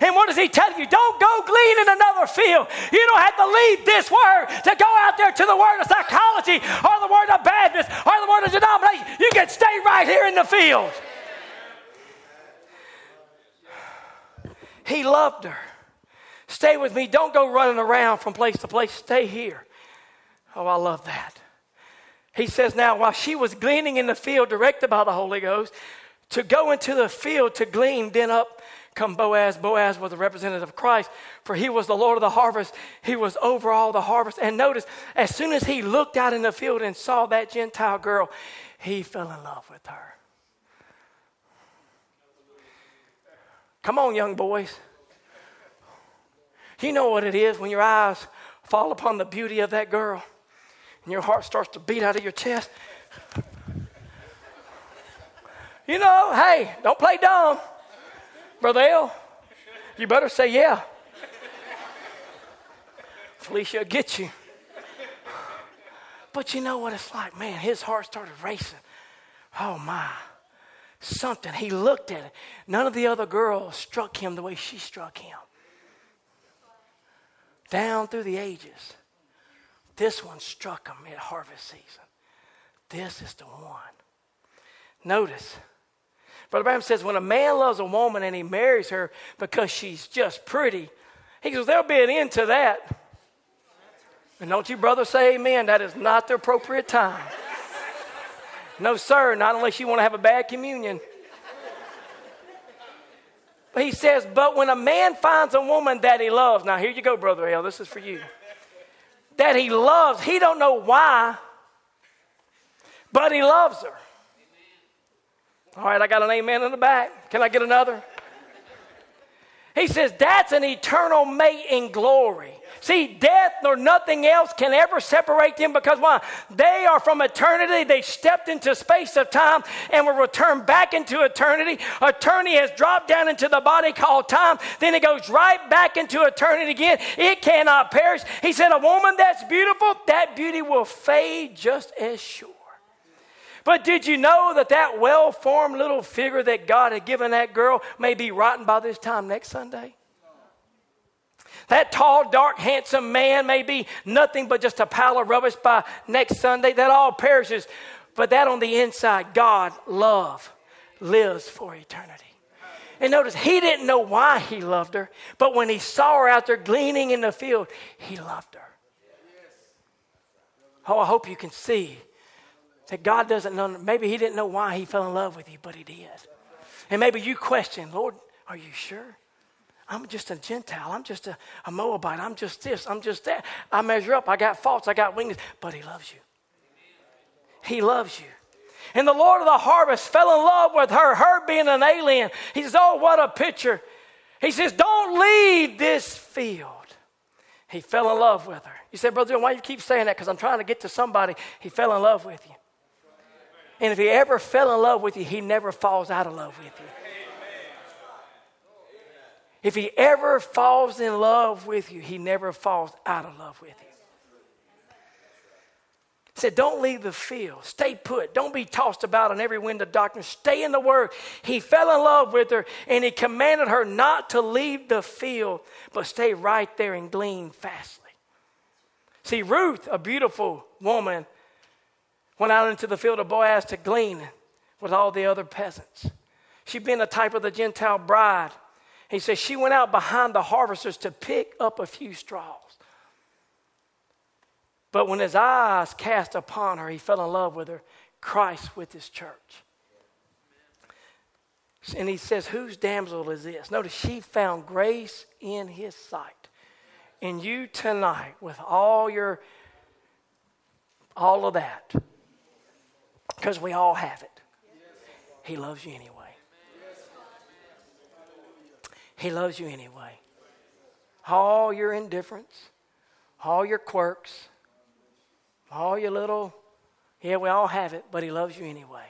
Speaker 1: And what does he tell you? Don't go glean in another field. You don't have to leave this word to go out there to the word of psychology or the word of badness or the word of denomination. You can stay right here in the field. He loved her. Stay with me. Don't go running around from place to place. Stay here. Oh, I love that. He says, Now, while she was gleaning in the field, directed by the Holy Ghost, to go into the field to glean, then up come Boaz. Boaz was the representative of Christ, for he was the Lord of the harvest. He was over all the harvest. And notice, as soon as he looked out in the field and saw that Gentile girl, he fell in love with her. Come on, young boys. You know what it is when your eyes fall upon the beauty of that girl and your heart starts to beat out of your chest. You know, hey, don't play dumb. Brother L, you better say yeah. Felicia will get you. But you know what it's like, man, his heart started racing. Oh my. Something. He looked at it. None of the other girls struck him the way she struck him down through the ages. This one struck him at harvest season. This is the one. Notice, Brother Branham says when a man loves a woman and he marries her because she's just pretty, he goes, there'll be an end to that. And don't you, brother, say amen. That is not the appropriate time. No, sir, not unless you want to have a bad communion. He says, But when a man finds a woman that he loves, now here you go, Brother L, this is for you. That he loves, he don't know why, but he loves her. All right, I got an amen in the back. Can I get another? He says, That's an eternal mate in glory. See, death nor nothing else can ever separate them because why? They are from eternity. They stepped into space of time and will return back into eternity. Eternity has dropped down into the body called time. Then it goes right back into eternity again. It cannot perish. He said, A woman that's beautiful, that beauty will fade just as sure. But did you know that that well formed little figure that God had given that girl may be rotten by this time next Sunday? That tall, dark, handsome man may be nothing but just a pile of rubbish by next Sunday. That all perishes. But that on the inside, God, love, lives for eternity. And notice, he didn't know why he loved her, but when he saw her out there gleaning in the field, he loved her. Oh, I hope you can see that God doesn't know. Maybe he didn't know why he fell in love with you, but he did. And maybe you question, Lord, are you sure? I'm just a Gentile. I'm just a, a Moabite. I'm just this. I'm just that. I measure up. I got faults. I got weakness. But He loves you. He loves you. And the Lord of the harvest fell in love with her, her being an alien. He says, Oh, what a picture. He says, Don't leave this field. He fell in love with her. You said, Brother, why do you keep saying that? Because I'm trying to get to somebody. He fell in love with you. And if he ever fell in love with you, he never falls out of love with you. If he ever falls in love with you, he never falls out of love with you. He said, Don't leave the field. Stay put. Don't be tossed about on every wind of darkness. Stay in the word. He fell in love with her and he commanded her not to leave the field, but stay right there and glean fastly. See, Ruth, a beautiful woman, went out into the field of Boaz to glean with all the other peasants. She'd been a type of the Gentile bride. He says she went out behind the harvesters to pick up a few straws. But when his eyes cast upon her, he fell in love with her, Christ with his church. And he says, Whose damsel is this? Notice she found grace in his sight. And you tonight, with all your, all of that, because we all have it, he loves you anyway. He loves you anyway. All your indifference, all your quirks, all your little, yeah, we all have it, but He loves you anyway.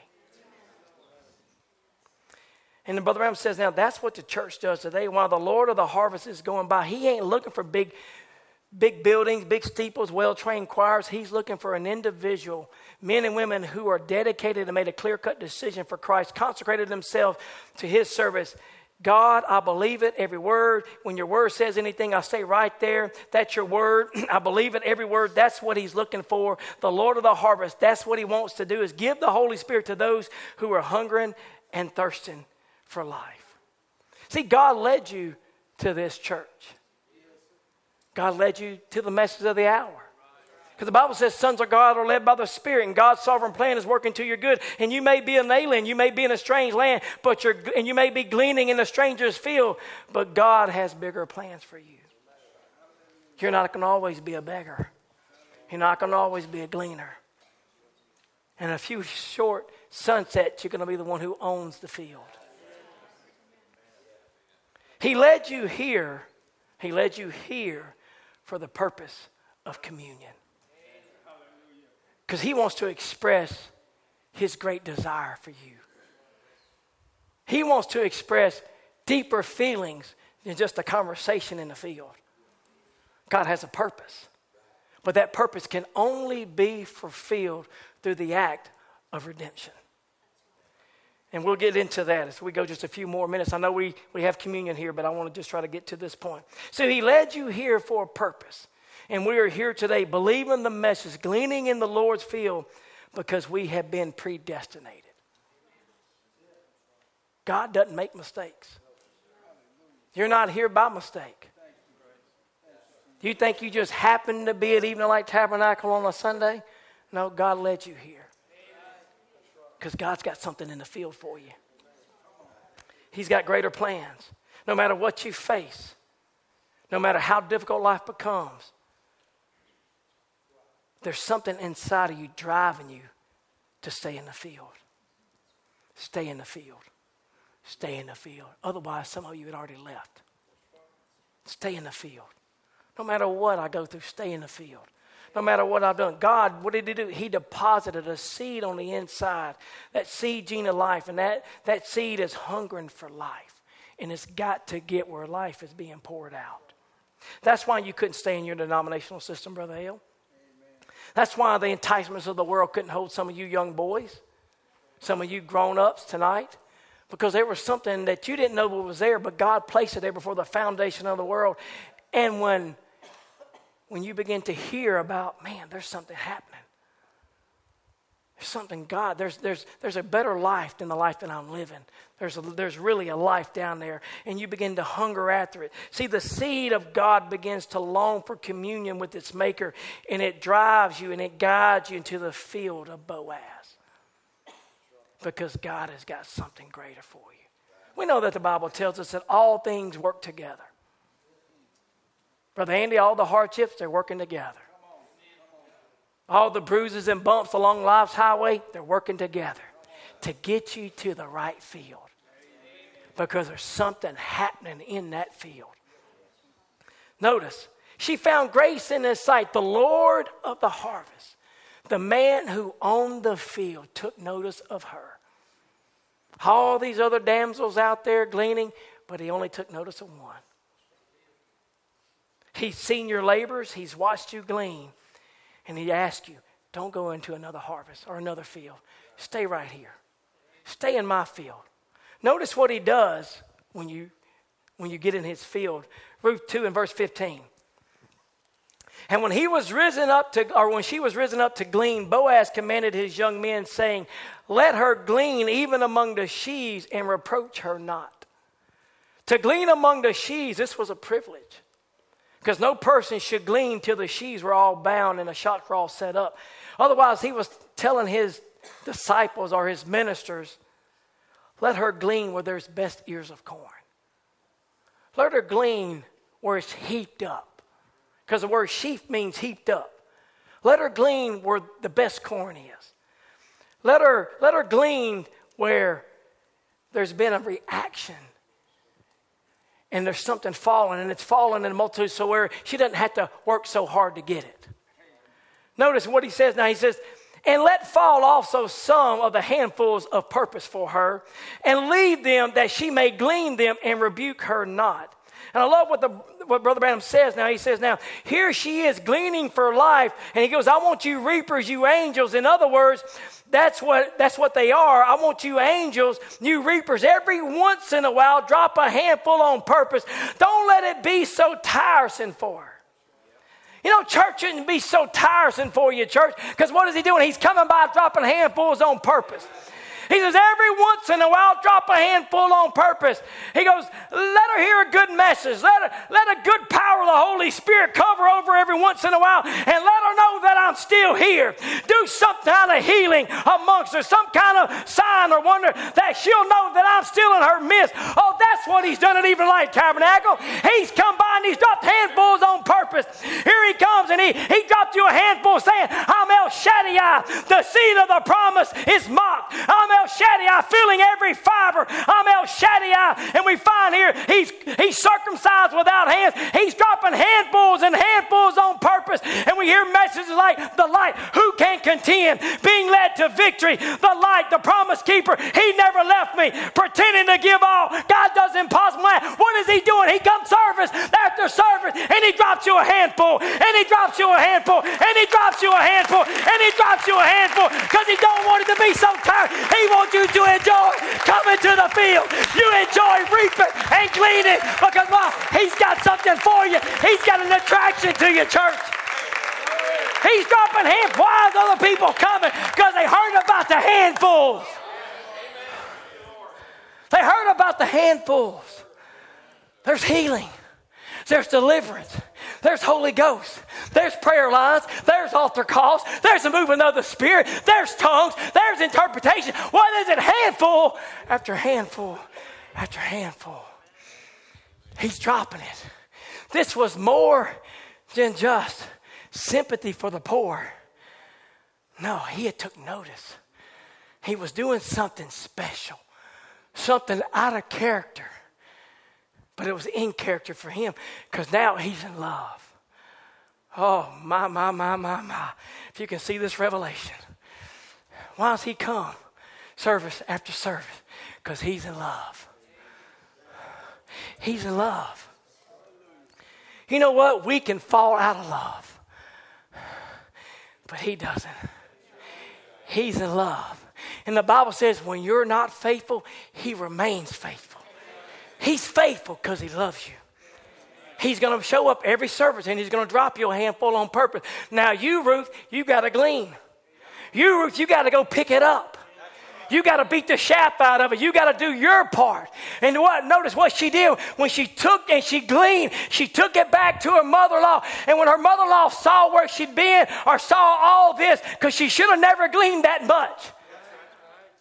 Speaker 1: And then Brother Branham says, now that's what the church does today. While the Lord of the harvest is going by, He ain't looking for big, big buildings, big steeples, well trained choirs. He's looking for an individual, men and women who are dedicated and made a clear cut decision for Christ, consecrated themselves to His service, God, I believe it, every word. When your word says anything, I say right there, that's your word. I believe it, every word. That's what he's looking for. The Lord of the harvest, that's what he wants to do is give the Holy Spirit to those who are hungering and thirsting for life. See, God led you to this church. God led you to the message of the hour. Because the Bible says sons of God are led by the Spirit, and God's sovereign plan is working to your good. And you may be an alien, you may be in a strange land, but you're, and you may be gleaning in a stranger's field, but God has bigger plans for you. You're not going to always be a beggar. You're not going to always be a gleaner. In a few short sunsets, you're going to be the one who owns the field. He led you here. He led you here for the purpose of communion because he wants to express his great desire for you. He wants to express deeper feelings than just a conversation in the field. God has a purpose, but that purpose can only be fulfilled through the act of redemption. And we'll get into that as we go just a few more minutes. I know we, we have communion here, but I want to just try to get to this point. So he led you here for a purpose. And we are here today believing the message, gleaning in the Lord's field because we have been predestinated. God doesn't make mistakes. You're not here by mistake. You think you just happened to be at Evening Light Tabernacle on a Sunday? No, God led you here. Because God's got something in the field for you. He's got greater plans. No matter what you face, no matter how difficult life becomes, there's something inside of you driving you to stay in the field. Stay in the field. Stay in the field. Otherwise, some of you had already left. Stay in the field. No matter what I go through, stay in the field. No matter what I've done. God, what did He do? He deposited a seed on the inside. That seed gene of life. And that, that seed is hungering for life. And it's got to get where life is being poured out. That's why you couldn't stay in your denominational system, Brother Hale. That's why the enticements of the world couldn't hold some of you young boys, some of you grown ups tonight, because there was something that you didn't know was there, but God placed it there before the foundation of the world. And when, when you begin to hear about, man, there's something happening. There's something God, there's, there's, there's a better life than the life that I'm living. There's, a, there's really a life down there, and you begin to hunger after it. See, the seed of God begins to long for communion with its maker, and it drives you and it guides you into the field of Boaz. Because God has got something greater for you. We know that the Bible tells us that all things work together. Brother Andy, all the hardships, they're working together. All the bruises and bumps along life's highway, they're working together to get you to the right field. Because there's something happening in that field. Notice, she found grace in his sight. The Lord of the harvest, the man who owned the field, took notice of her. All these other damsels out there gleaning, but he only took notice of one. He's seen your labors, he's watched you glean, and he asks you, don't go into another harvest or another field. Stay right here. Stay in my field. Notice what he does when you when you get in his field. Ruth 2 and verse 15. And when he was risen up to, or when she was risen up to glean, Boaz commanded his young men, saying, Let her glean even among the sheaves and reproach her not. To glean among the sheaves, this was a privilege. Because no person should glean till the sheaves were all bound and the shocks were all set up. Otherwise, he was telling his disciples or his ministers, let her glean where there's best ears of corn. Let her glean where it's heaped up. Because the word sheaf means heaped up. Let her glean where the best corn is. Let her, let her glean where there's been a reaction and there's something falling, and it's falling in a multitude so where she doesn't have to work so hard to get it. Notice what he says now. He says, and let fall also some of the handfuls of purpose for her, and leave them that she may glean them and rebuke her not. And I love what, the, what Brother Branham says now. He says, Now, here she is gleaning for life. And he goes, I want you reapers, you angels. In other words, that's what, that's what they are. I want you angels, you reapers, every once in a while, drop a handful on purpose. Don't let it be so tiresome for her. You know, church shouldn't be so tiresome for you, church, because what is he doing? He's coming by dropping handfuls on purpose. He says, every once in a while, drop a handful on purpose. He goes, let her hear a good message. Let, her, let a good power of the Holy Spirit cover over every once in a while and let her know that I'm still here. Do some kind of healing amongst her, some kind of sign or wonder that she'll know that I'm still in her midst. Oh, that's what he's done at Evening Light Tabernacle. He's come by and he's dropped handfuls on purpose. Here he comes and he, he dropped you a handful saying, I'm El Shaddai. The seed of the promise is mocked. I'm El Shaddai, feeling every fiber. I'm El Shaddai. And we find here he's, he's circumcised without hands. He's dropping handfuls and handfuls on purpose. And we hear messages like the light, who can contend? Being led to victory. The light, the promise keeper. He never left me, pretending to give all. God does impossible. What is he doing? He comes service after service and he drops you a handful and he drops you a handful and he drops you a handful and he drops you a handful because he don't want it to be so tired. He wants you to enjoy coming to the field. You enjoy reaping and gleaning because why? He's got something for you. He's got an attraction to your church. He's dropping hands. Why other people coming? Because they heard about the handfuls. They heard about the handfuls. There's healing. There's deliverance. There's Holy Ghost. There's prayer lines. There's altar calls. There's a movement of the Spirit. There's tongues. There's interpretation. What is it? Handful after handful after handful. He's dropping it. This was more than just sympathy for the poor. No, he had took notice. He was doing something special, something out of character. But it was in character for him because now he's in love. Oh, my, my, my, my, my. If you can see this revelation, why does he come service after service? Because he's in love. He's in love. You know what? We can fall out of love, but he doesn't. He's in love. And the Bible says, when you're not faithful, he remains faithful. He's faithful because he loves you. He's going to show up every service and he's going to drop you a handful on purpose. Now, you, Ruth, you got to glean. You, Ruth, you got to go pick it up. You got to beat the shaft out of it. You got to do your part. And what? Notice what she did when she took and she gleaned. She took it back to her mother-in-law. And when her mother-in-law saw where she'd been or saw all this, because she should have never gleaned that much.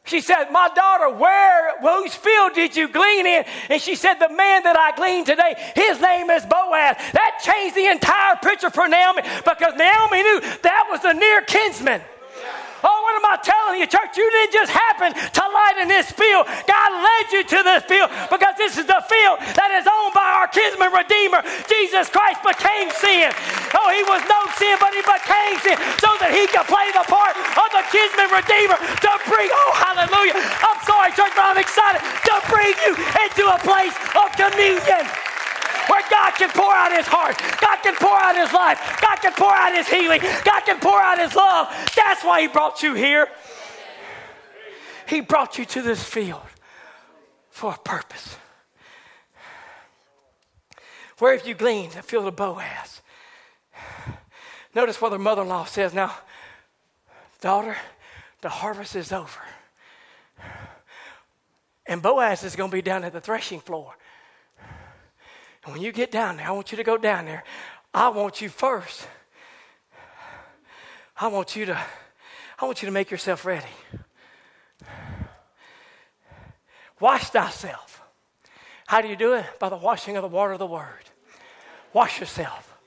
Speaker 1: She said, My daughter, where, whose field did you glean in? And she said, The man that I gleaned today, his name is Boaz. That changed the entire picture for Naomi because Naomi knew that was a near kinsman. Am I telling you, church? You didn't just happen to light in this field. God led you to this field because this is the field that is owned by our kinsman redeemer. Jesus Christ became sin. Oh, he was no sin, but he became sin so that he could play the part of the kinsman redeemer to bring, oh, hallelujah. I'm sorry, church, but I'm excited to bring you into a place of communion where God can pour out his heart, God can pour out his life, God can pour out his healing, God can pour out his love. That's why he brought you here. He brought you to this field for a purpose. Where have you gleaned? The field of Boaz. Notice what the mother in law says now, daughter, the harvest is over. And Boaz is going to be down at the threshing floor. And when you get down there, I want you to go down there. I want you first. I want you to I want you to make yourself ready. Wash thyself. How do you do it? By the washing of the water of the word. Wash yourself.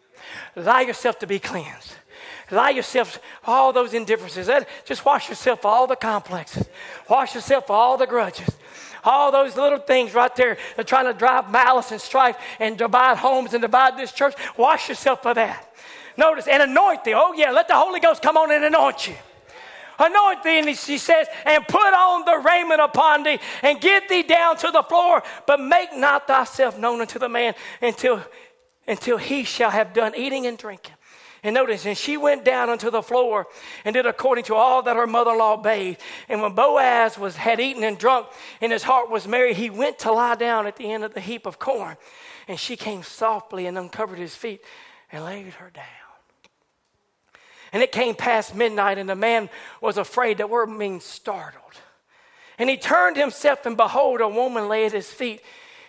Speaker 1: Allow yourself to be cleansed. Allow yourself all those indifferences. Just wash yourself for all the complexes. Wash yourself for all the grudges all those little things right there They're trying to drive malice and strife and divide homes and divide this church. Wash yourself for that. Notice, and anoint thee. Oh, yeah, let the Holy Ghost come on and anoint you. Anoint thee, and she says, and put on the raiment upon thee, and get thee down to the floor, but make not thyself known unto the man until, until he shall have done eating and drinking. And notice, and she went down unto the floor and did according to all that her mother-in-law bade. And when Boaz was had eaten and drunk, and his heart was merry, he went to lie down at the end of the heap of corn. And she came softly and uncovered his feet and laid her down. And it came past midnight, and the man was afraid. That word means startled. And he turned himself, and behold, a woman lay at his feet.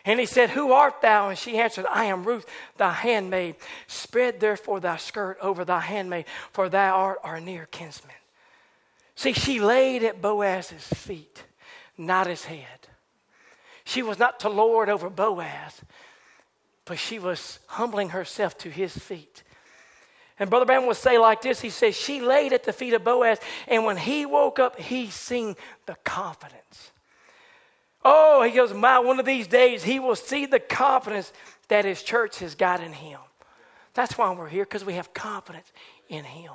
Speaker 1: And he said, Who art thou? And she answered, I am Ruth, thy handmaid. Spread therefore thy skirt over thy handmaid, for thou art our near kinsman. See, she laid at Boaz's feet, not his head. She was not to lord over Boaz, but she was humbling herself to his feet. And Brother Branham would say like this He says, She laid at the feet of Boaz, and when he woke up, he seen the confidence Oh, he goes, my, one of these days he will see the confidence that his church has got in him. That's why we're here, because we have confidence in him.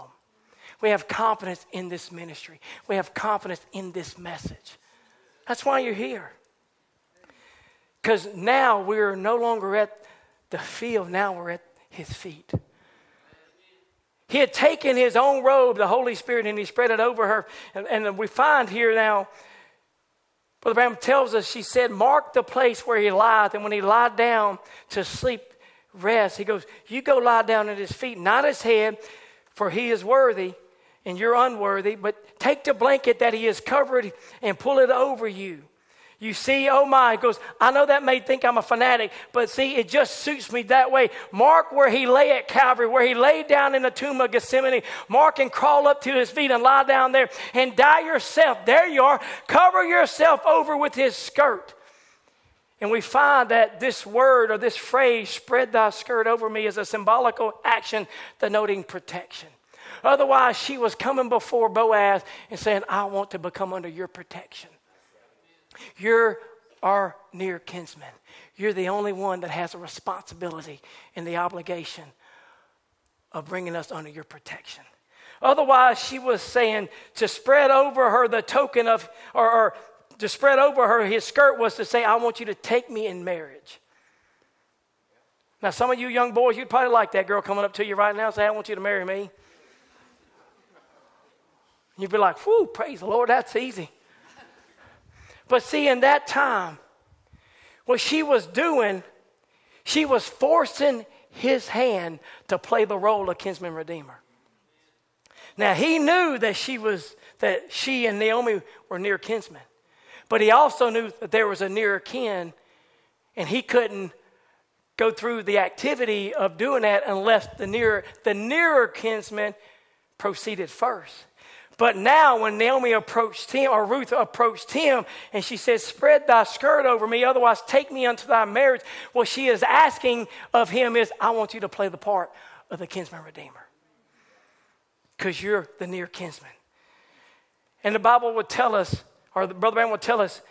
Speaker 1: We have confidence in this ministry. We have confidence in this message. That's why you're here. Because now we're no longer at the field, now we're at his feet. He had taken his own robe, the Holy Spirit, and he spread it over her. And, and we find here now Brother Branham tells us, she said, Mark the place where he lieth, And when he lied down to sleep, rest, he goes, You go lie down at his feet, not his head, for he is worthy and you're unworthy. But take the blanket that he has covered and pull it over you. You see, oh my, goes, I know that may think I'm a fanatic, but see, it just suits me that way. Mark where he lay at Calvary, where he lay down in the tomb of Gethsemane. Mark and crawl up to his feet and lie down there and die yourself. There you are. Cover yourself over with his skirt. And we find that this word or this phrase, spread thy skirt over me, is a symbolical action denoting protection. Otherwise, she was coming before Boaz and saying, I want to become under your protection. You're our near kinsman. You're the only one that has a responsibility and the obligation of bringing us under your protection. Otherwise, she was saying to spread over her the token of, or, or to spread over her his skirt was to say, I want you to take me in marriage. Now, some of you young boys, you'd probably like that girl coming up to you right now and say, I want you to marry me. You'd be like, whew, praise the Lord, that's easy. But see, in that time, what she was doing, she was forcing his hand to play the role of kinsman redeemer. Now he knew that she was that she and Naomi were near kinsmen, but he also knew that there was a nearer kin, and he couldn't go through the activity of doing that unless the nearer the nearer kinsman proceeded first. But now, when Naomi approached him, or Ruth approached him, and she said, Spread thy skirt over me, otherwise take me unto thy marriage. What she is asking of him is, I want you to play the part of the kinsman redeemer. Because you're the near kinsman. And the Bible would tell us, or the Brother Branham would tell us,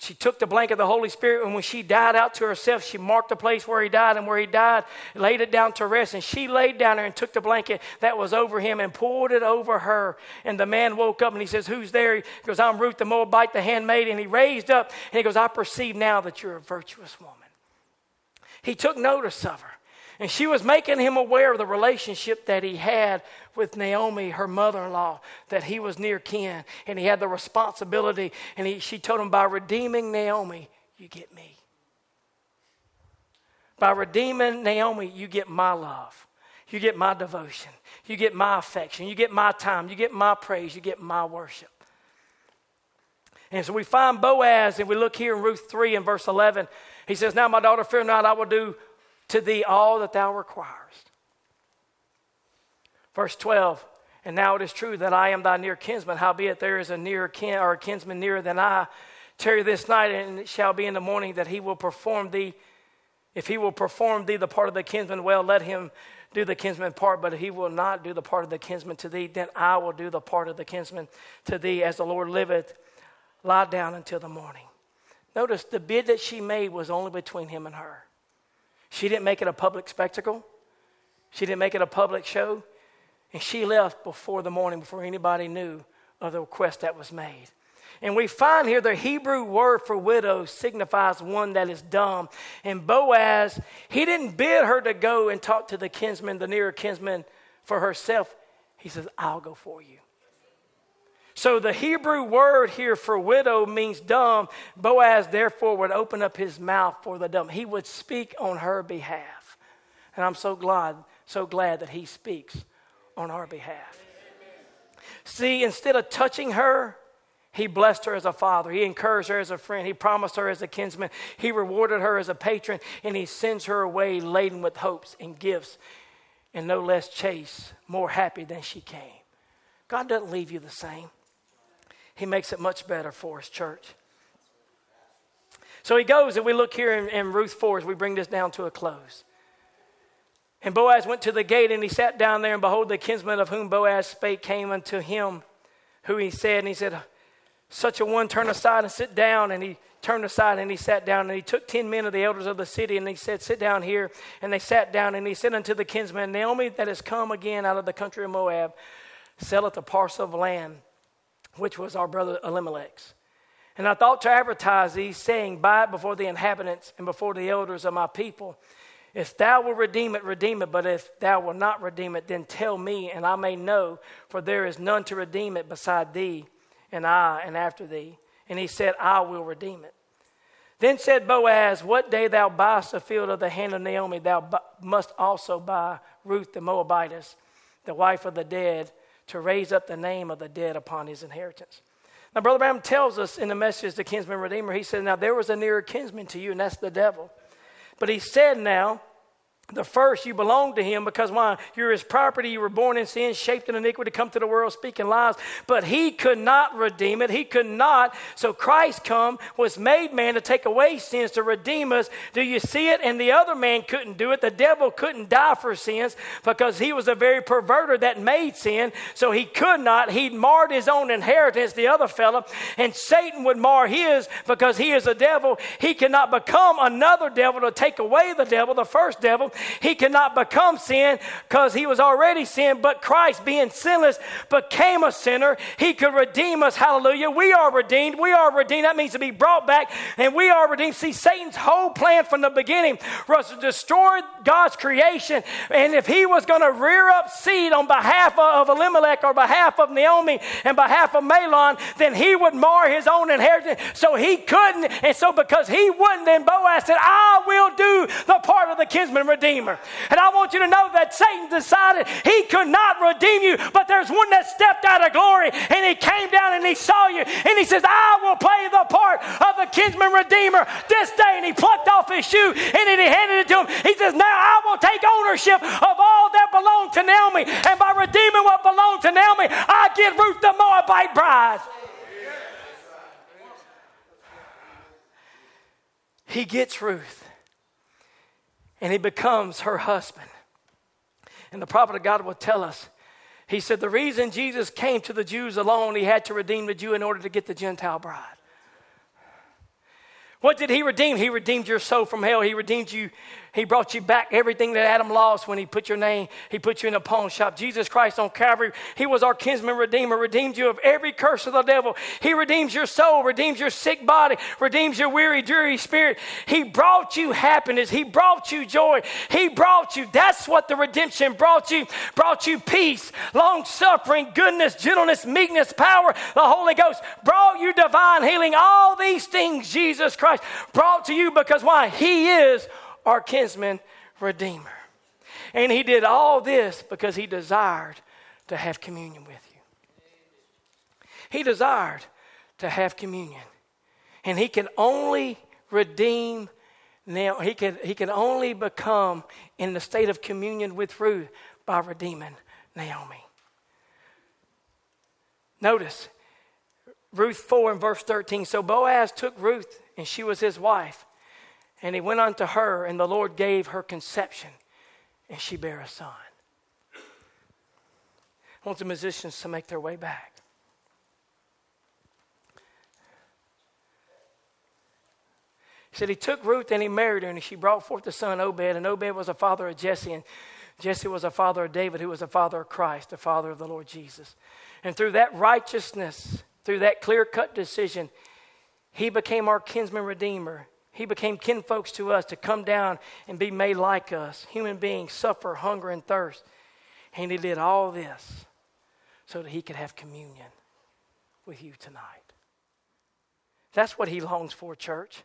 Speaker 1: she took the blanket of the Holy Spirit, and when she died out to herself, she marked the place where he died, and where he died, laid it down to rest. And she laid down there and took the blanket that was over him and pulled it over her. And the man woke up and he says, Who's there? He goes, I'm Ruth the Moabite, the handmaid. And he raised up and he goes, I perceive now that you're a virtuous woman. He took notice of her. And she was making him aware of the relationship that he had with Naomi, her mother in law, that he was near kin and he had the responsibility. And he, she told him, By redeeming Naomi, you get me. By redeeming Naomi, you get my love. You get my devotion. You get my affection. You get my time. You get my praise. You get my worship. And so we find Boaz, and we look here in Ruth 3 and verse 11. He says, Now, my daughter, fear not, I will do to thee all that thou requirest. Verse 12, and now it is true that I am thy near kinsman, howbeit there is a near kin or a kinsman nearer than I. Tarry this night, and it shall be in the morning that he will perform thee. If he will perform thee the part of the kinsman, well, let him do the kinsman part, but if he will not do the part of the kinsman to thee, then I will do the part of the kinsman to thee, as the Lord liveth. Lie down until the morning. Notice the bid that she made was only between him and her. She didn't make it a public spectacle, she didn't make it a public show. And she left before the morning, before anybody knew of the request that was made. And we find here the Hebrew word for widow signifies one that is dumb. And Boaz, he didn't bid her to go and talk to the kinsman, the nearer kinsman, for herself. He says, I'll go for you. So the Hebrew word here for widow means dumb. Boaz, therefore, would open up his mouth for the dumb. He would speak on her behalf. And I'm so glad, so glad that he speaks on our behalf. See, instead of touching her, he blessed her as a father. He encouraged her as a friend. He promised her as a kinsman. He rewarded her as a patron. And he sends her away laden with hopes and gifts and no less chaste, more happy than she came. God doesn't leave you the same. He makes it much better for us, church. So he goes, and we look here in, in Ruth 4 as we bring this down to a close. And Boaz went to the gate, and he sat down there, and behold, the kinsman of whom Boaz spake came unto him, who he said, and he said, Such a one turn aside and sit down. And he turned aside and he sat down, and he took ten men of the elders of the city, and he said, Sit down here. And they sat down, and he said unto the kinsman, Naomi, that has come again out of the country of Moab, selleth a parcel of land which was our brother Elimelech's. And I thought to advertise these, saying, Buy it before the inhabitants and before the elders of my people. If thou will redeem it, redeem it. But if thou will not redeem it, then tell me, and I may know, for there is none to redeem it beside thee, and I, and after thee. And he said, I will redeem it. Then said Boaz, What day thou buyest the field of the hand of Naomi, thou must also buy Ruth the Moabitess, the wife of the dead, to raise up the name of the dead upon his inheritance. Now, Brother Branham tells us in the message, the kinsman redeemer, he said, Now there was a nearer kinsman to you, and that's the devil. But he said now, the first, you belong to him because why? You're his property. You were born in sin, shaped in iniquity, come to the world speaking lies. But he could not redeem it. He could not. So Christ come, was made man to take away sins, to redeem us. Do you see it? And the other man couldn't do it. The devil couldn't die for sins because he was a very perverter that made sin. So he could not. He'd marred his own inheritance, the other fellow. And Satan would mar his because he is a devil. He cannot become another devil to take away the devil, the first devil. He cannot become sin because he was already sin, but Christ, being sinless, became a sinner. He could redeem us. Hallelujah. We are redeemed. We are redeemed. That means to be brought back, and we are redeemed. See, Satan's whole plan from the beginning was to destroy God's creation. And if he was going to rear up seed on behalf of Elimelech or behalf of Naomi and behalf of Mahlon, then he would mar his own inheritance. So he couldn't. And so because he wouldn't, then Boaz said, I will do the part of the kinsman redeemer. Redeemer. And I want you to know that Satan decided he could not redeem you, but there's one that stepped out of glory and he came down and he saw you and he says, I will play the part of the kinsman redeemer this day. And he plucked off his shoe and then he handed it to him. He says, Now I will take ownership of all that belonged to Naomi. And by redeeming what belonged to Naomi, I get Ruth the Moabite bride. He gets Ruth and he becomes her husband. And the prophet of God will tell us he said, The reason Jesus came to the Jews alone, he had to redeem the Jew in order to get the Gentile bride. What did he redeem? He redeemed your soul from hell. He redeemed you he brought you back everything that Adam lost when he put your name, he put you in a pawn shop. Jesus Christ on Calvary, he was our kinsman redeemer, redeemed you of every curse of the devil. He redeems your soul, redeems your sick body, redeems your weary, dreary spirit. He brought you happiness. He brought you joy. He brought you, that's what the redemption brought you, brought you peace, long suffering, goodness, gentleness, meekness, power, the Holy Ghost, brought you divine healing. All these things Jesus Christ brought to you because why? He is our kinsman redeemer. And he did all this because he desired to have communion with you. He desired to have communion. And he can only redeem now he he can only become in the state of communion with Ruth by redeeming Naomi. Notice Ruth 4 and verse 13. So Boaz took Ruth, and she was his wife. And he went unto her, and the Lord gave her conception, and she bare a son. I want the musicians to make their way back. He said he took Ruth and he married her, and she brought forth the son Obed, and Obed was a father of Jesse, and Jesse was a father of David, who was a father of Christ, the father of the Lord Jesus. And through that righteousness, through that clear cut decision, he became our kinsman redeemer he became kinfolks to us to come down and be made like us. Human beings suffer hunger and thirst. And He did all this so that He could have communion with you tonight. That's what He longs for, church.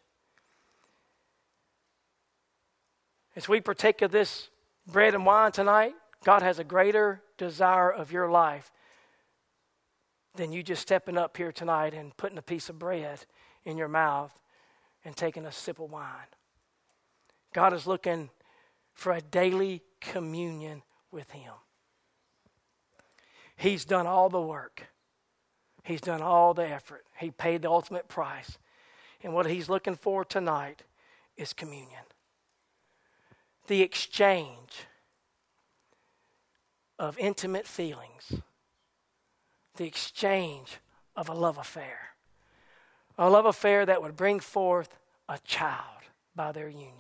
Speaker 1: As we partake of this bread and wine tonight, God has a greater desire of your life than you just stepping up here tonight and putting a piece of bread in your mouth and taking a sip of wine. God is looking for a daily communion with Him. He's done all the work, He's done all the effort, He paid the ultimate price. And what He's looking for tonight is communion. The exchange of intimate feelings, the exchange of a love affair a love affair that would bring forth a child by their union.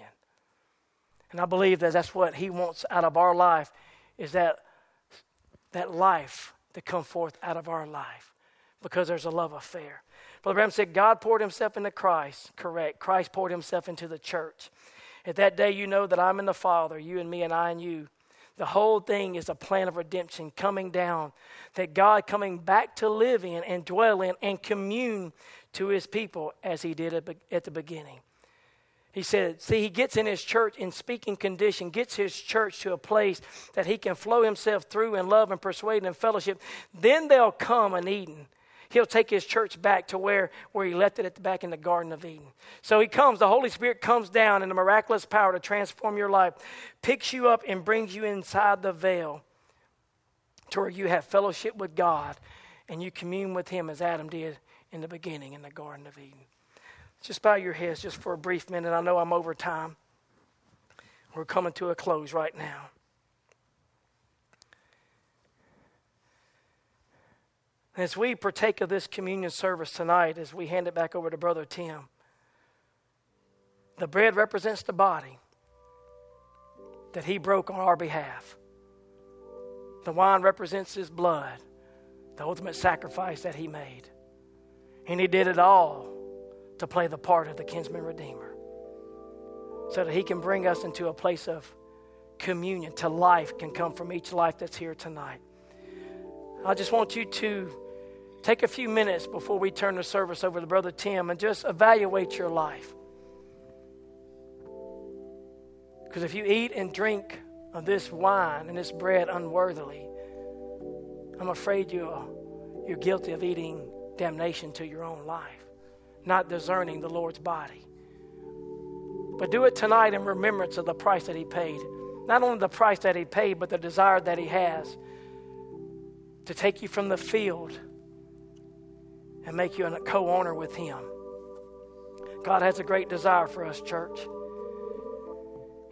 Speaker 1: And I believe that that's what he wants out of our life is that that life to come forth out of our life because there's a love affair. Brother Branham said God poured himself into Christ. Correct. Christ poured himself into the church. At that day, you know that I'm in the Father, you and me, and I and you. The whole thing is a plan of redemption coming down, that God coming back to live in and dwell in and commune to his people as he did at the beginning. He said, see, he gets in his church in speaking condition, gets his church to a place that he can flow himself through in love and persuade and fellowship. Then they'll come in Eden. He'll take his church back to where, where he left it at the back in the Garden of Eden. So he comes, the Holy Spirit comes down in a miraculous power to transform your life, picks you up and brings you inside the veil to where you have fellowship with God and you commune with him as Adam did in the beginning in the Garden of Eden. Just bow your heads just for a brief minute. I know I'm over time. We're coming to a close right now. As we partake of this communion service tonight, as we hand it back over to Brother Tim, the bread represents the body that he broke on our behalf. The wine represents his blood, the ultimate sacrifice that he made. And he did it all to play the part of the kinsman redeemer so that he can bring us into a place of communion to life can come from each life that's here tonight. I just want you to take a few minutes before we turn the service over to Brother Tim and just evaluate your life. Because if you eat and drink of this wine and this bread unworthily, I'm afraid you're, you're guilty of eating damnation to your own life, not discerning the Lord's body. But do it tonight in remembrance of the price that He paid not only the price that He paid, but the desire that He has to take you from the field and make you a co owner with Him. God has a great desire for us, church.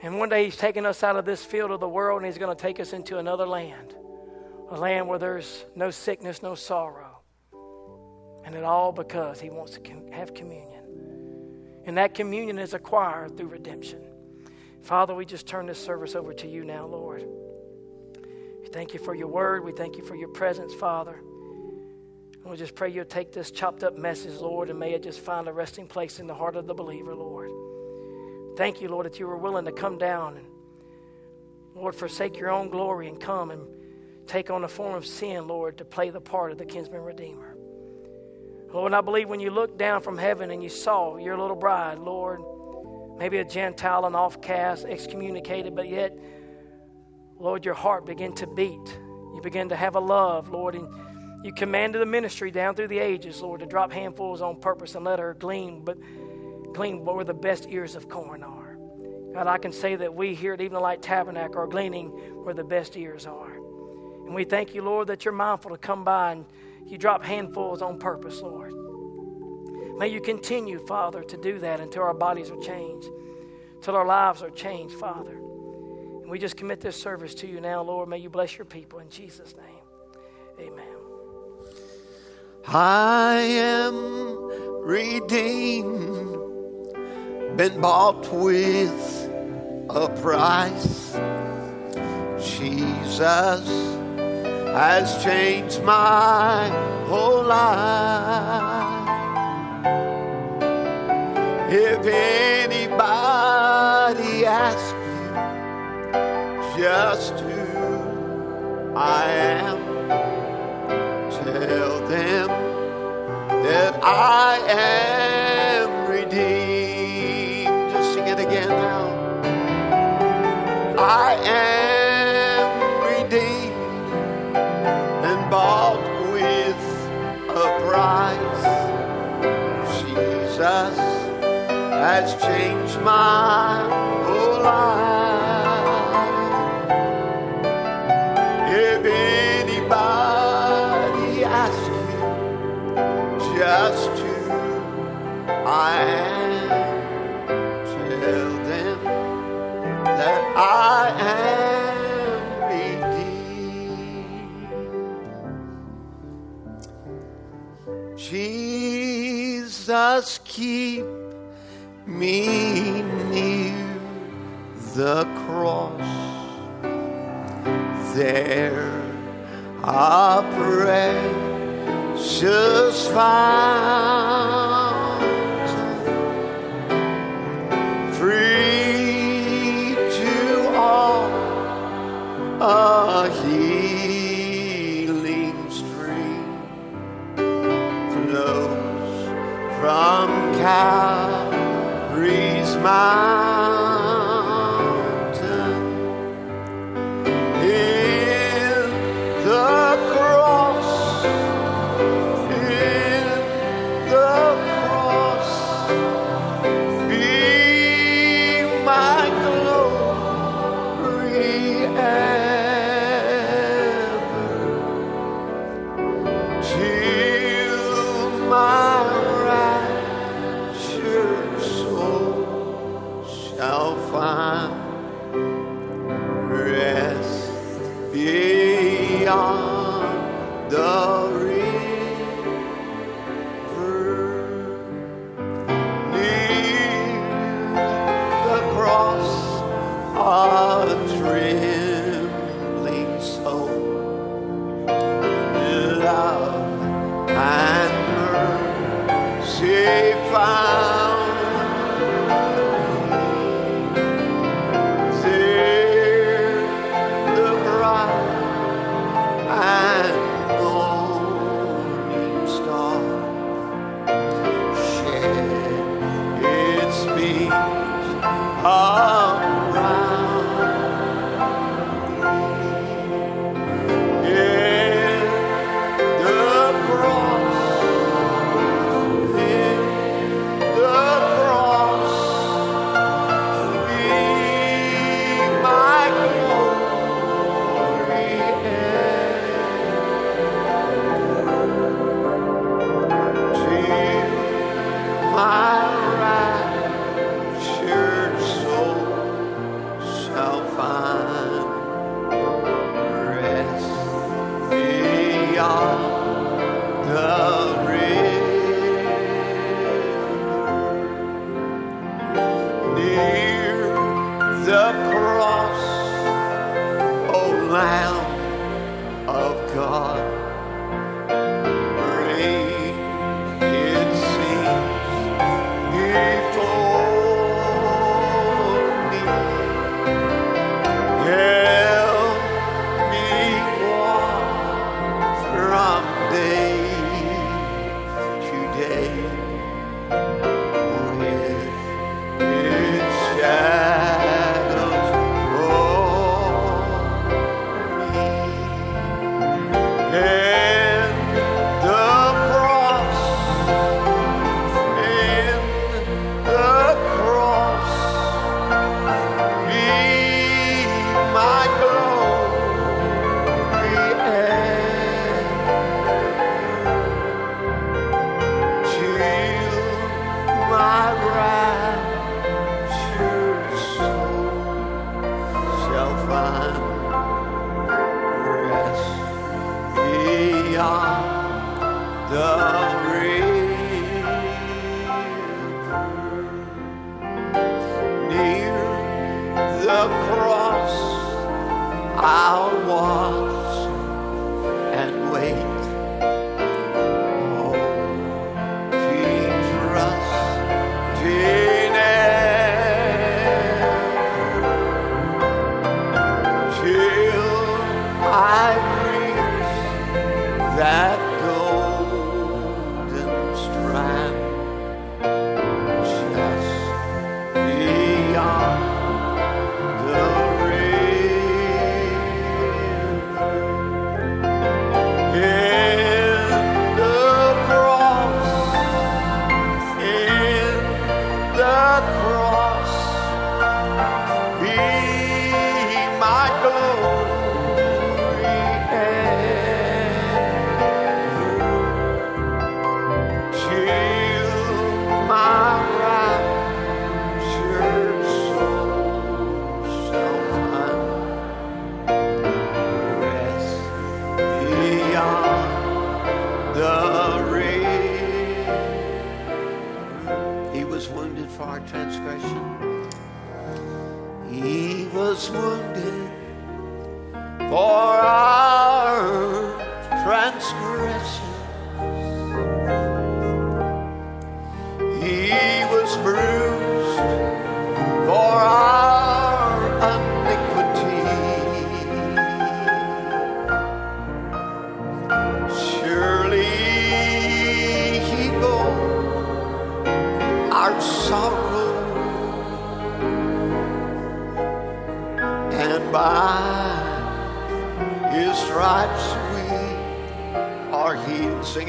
Speaker 1: And one day He's taking us out of this field of the world and He's going to take us into another land, a land where there's no sickness, no sorrow. And it all because He wants to have communion. And that communion is acquired through redemption. Father, we just turn this service over to you now, Lord. We thank you for your word. We thank you for your presence, Father. We just pray you'll take this chopped up message, Lord, and may it just find a resting place in the heart of the believer, Lord. Thank you, Lord, that you were willing to come down and, Lord, forsake your own glory and come and take on the form of sin, Lord, to play the part of the kinsman redeemer. Lord, I believe when you looked down from heaven and you saw your little bride, Lord, maybe a Gentile, an offcast, excommunicated, but yet, Lord, your heart began to beat. You began to have a love, Lord, and you commanded the ministry down through the ages, Lord, to drop handfuls on purpose and let her glean, but glean where the best ears of corn are. God, I can say that we here at Evening Light Tabernacle are gleaning where the best ears are. And we thank you, Lord, that you're mindful to come by and you drop handfuls on purpose, Lord. May you continue, Father, to do that until our bodies are changed, until our lives are changed, Father. And we just commit this service to you now, Lord. May you bless your people in Jesus' name. Amen.
Speaker 2: I am redeemed, been bought with a price. Jesus has changed my whole life. If anybody asks me just who I am, tell them that I am redeemed. Just sing it again now. I am redeemed and bought with a price. Jesus has changed my whole life. I am, tell them that I am redeemed. Jesus, keep me near the cross. There a precious fountain, a healing stream flows from Calvary's mountain.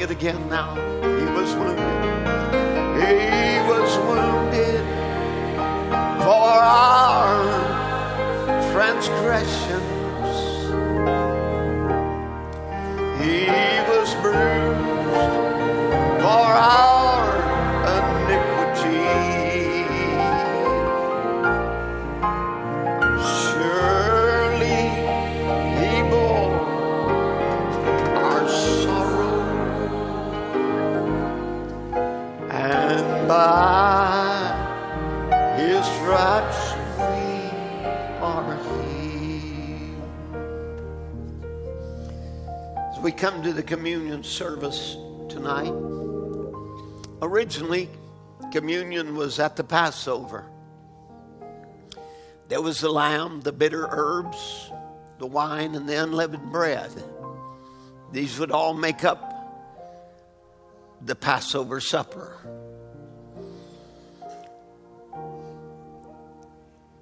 Speaker 2: It again now. He was wounded. He was wounded for our transgressions. Come to the communion service tonight, originally communion was at the Passover. There was the lamb, the bitter herbs, the wine, and the unleavened bread. These would all make up the Passover supper.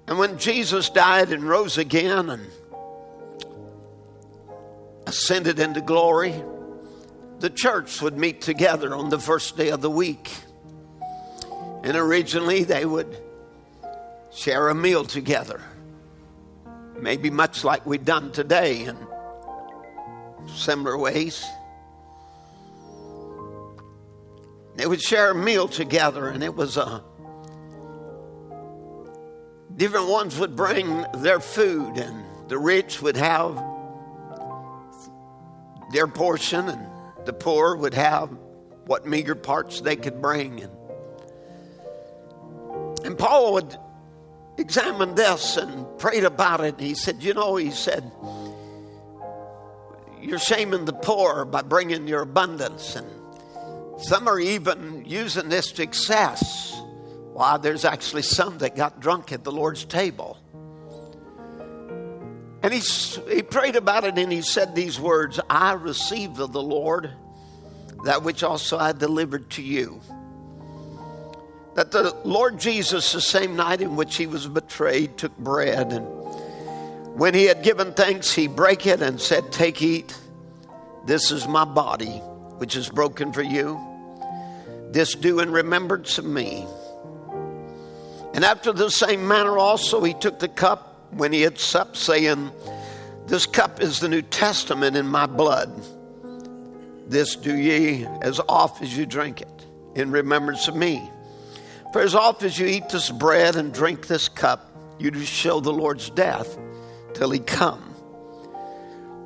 Speaker 2: And when Jesus died and rose again and ascended into glory, the church would meet together on the first day of the week. And originally they would share a meal together. Maybe much like we've done today in similar ways. They would share a meal together, and it was a different ones would bring their food, and the rich would have their portion, and the poor would have what meager parts they could bring. And, and Paul would examine this and prayed about it. He said, You know, he said, You're shaming the poor by bringing your abundance. And some are even using this to excess. Why, there's actually some that got drunk at the Lord's table. And he, he prayed about it and he said these words I received of the Lord that which also I delivered to you. That the Lord Jesus, the same night in which he was betrayed, took bread and when he had given thanks, he brake it and said, Take, eat. This is my body, which is broken for you. This do in remembrance of me. And after the same manner also he took the cup when he had supped, saying, This cup is the New Testament in my blood. This do ye as oft as you drink it in remembrance of me. For as oft as you eat this bread and drink this cup, you do show the Lord's death till he come.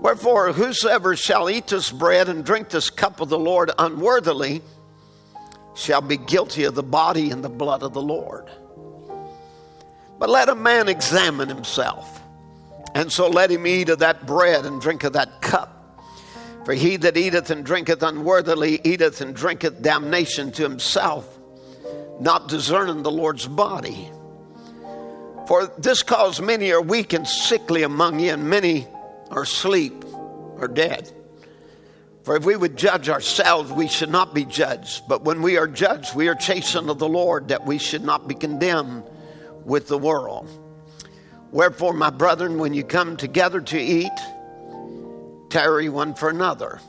Speaker 2: Wherefore, whosoever shall eat this bread and drink this cup of the Lord unworthily shall be guilty of the body and the blood of the Lord. But let a man examine himself, and so let him eat of that bread and drink of that cup. For he that eateth and drinketh unworthily eateth and drinketh damnation to himself, not discerning the Lord's body. For this cause many are weak and sickly among you, and many are asleep or dead. For if we would judge ourselves, we should not be judged. But when we are judged, we are chastened of the Lord, that we should not be condemned with the world. Wherefore, my brethren, when you come together to eat, tarry one for another.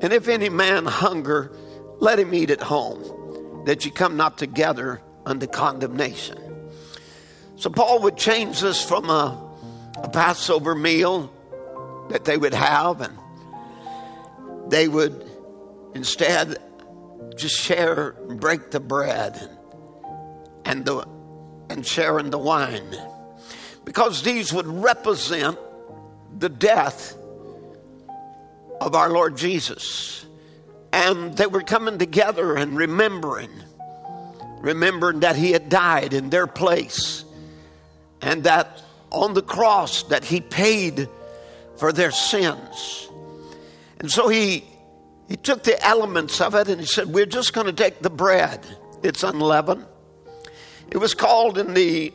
Speaker 2: And if any man hunger, let him eat at home, that you come not together unto condemnation. So, Paul would change this from a, a Passover meal that they would have, and they would instead just share, and break the bread and, and the and sharing the wine. Because these would represent the death of our Lord Jesus. And they were coming together and remembering, remembering that He had died in their place and that on the cross that He paid for their sins. And so He he took the elements of it and he said, We're just going to take the bread. It's unleavened. It was called in the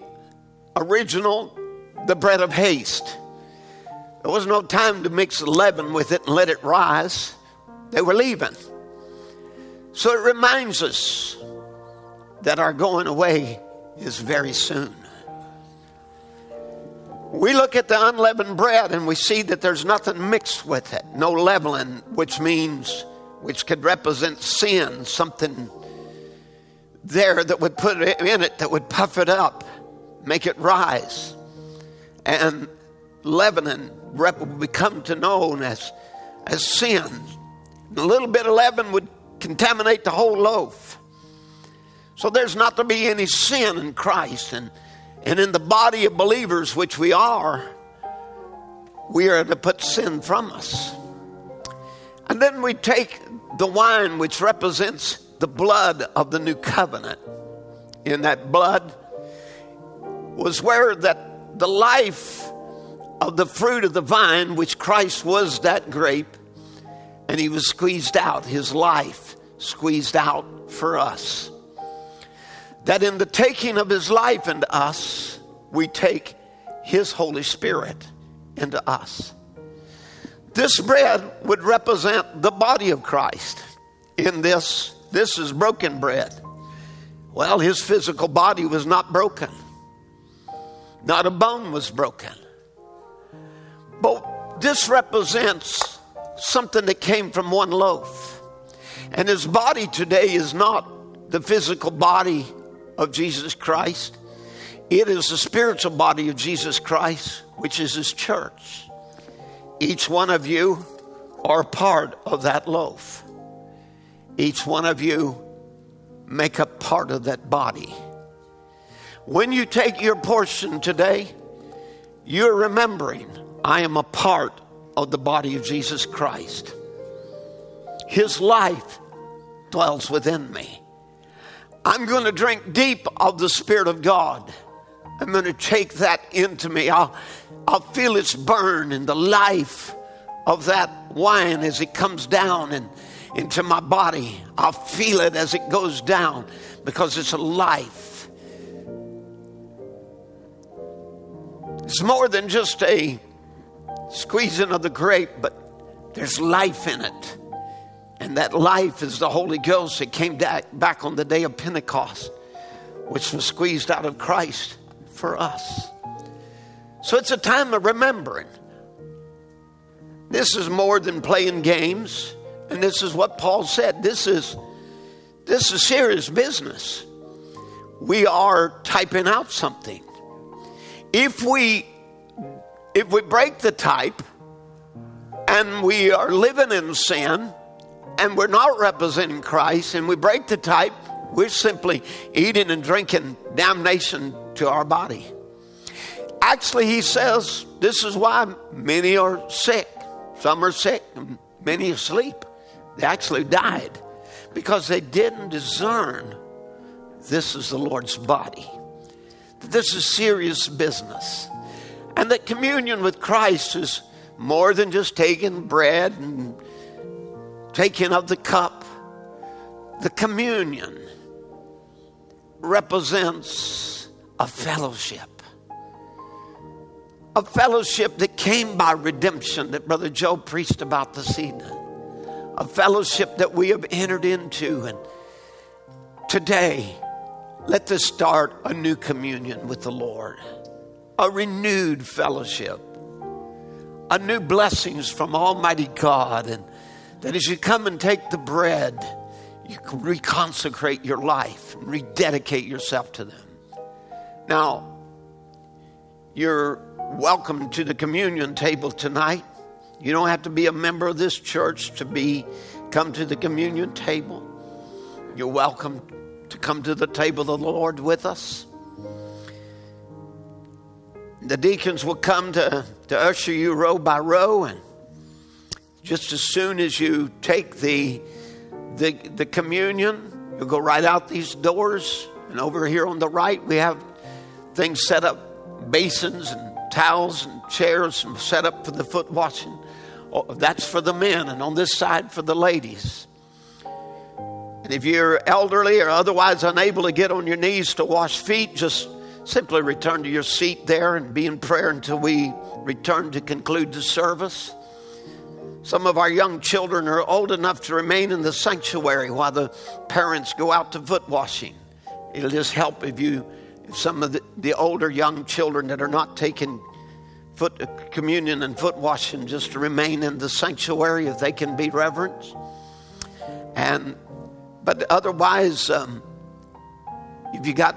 Speaker 2: original the bread of haste. There was no time to mix leaven with it and let it rise. They were leaving. So it reminds us that our going away is very soon. We look at the unleavened bread and we see that there's nothing mixed with it, no leavening, which means, which could represent sin, something there that would put it in it that would puff it up, make it rise. And leavening would become to known as, as sin. A little bit of leaven would contaminate the whole loaf. So there's not to be any sin in Christ. And, and in the body of believers, which we are, we are to put sin from us. And then we take the wine, which represents the blood of the new covenant. In that blood was where that the life of the fruit of the vine, which Christ was that grape, and he was squeezed out, his life squeezed out for us. That in the taking of his life into us, we take his Holy Spirit into us. This bread would represent the body of Christ in this this is broken bread. Well, his physical body was not broken, not a bone was broken. But this represents something that came from one loaf. And his body today is not the physical body of Jesus Christ, it is the spiritual body of Jesus Christ, which is his church. Each one of you are part of that loaf. Each one of you make up part of that body. When you take your portion today, you're remembering I am a part of the body of Jesus Christ. His life dwells within me. I'm going to drink deep of the Spirit of God. I'm going to take that into me. I'll, I'll feel its burn in the life of that wine as it comes down and into my body. I'll feel it as it goes down because it's a life. It's more than just a squeezing of the grape, but there's life in it. And that life is the Holy Ghost that came back on the day of Pentecost, which was squeezed out of Christ for us. So it's a time of remembering. This is more than playing games. And this is what Paul said. This is this is serious business. We are typing out something. If we if we break the type and we are living in sin and we're not representing Christ and we break the type, we're simply eating and drinking damnation to our body. Actually, he says this is why many are sick. Some are sick, and many asleep. They actually died because they didn't discern this is the Lord's body. This is serious business. And that communion with Christ is more than just taking bread and taking of the cup. The communion represents a fellowship a fellowship that came by redemption that Brother Joe preached about this evening, a fellowship that we have entered into. And today, let this start a new communion with the Lord, a renewed fellowship, a new blessings from Almighty God. And that as you come and take the bread, you reconsecrate your life and rededicate yourself to them. Now, you're welcome to the communion table tonight. You don't have to be a member of this church to be come to the communion table. You're welcome to come to the table of the Lord with us. The deacons will come to, to usher you row by row, and just as soon as you take the, the, the communion, you'll go right out these doors. And over here on the right, we have things set up, basins and towels and chairs set up for the foot washing. Oh, that's for the men, and on this side for the ladies. And if you're elderly or otherwise unable to get on your knees to wash feet, just simply return to your seat there and be in prayer until we return to conclude the service. Some of our young children are old enough to remain in the sanctuary while the parents go out to foot washing. It'll just help if you if some of the, the older young children that are not taking foot communion and foot washing just to remain in the sanctuary if they can be reverent and but otherwise um, if you got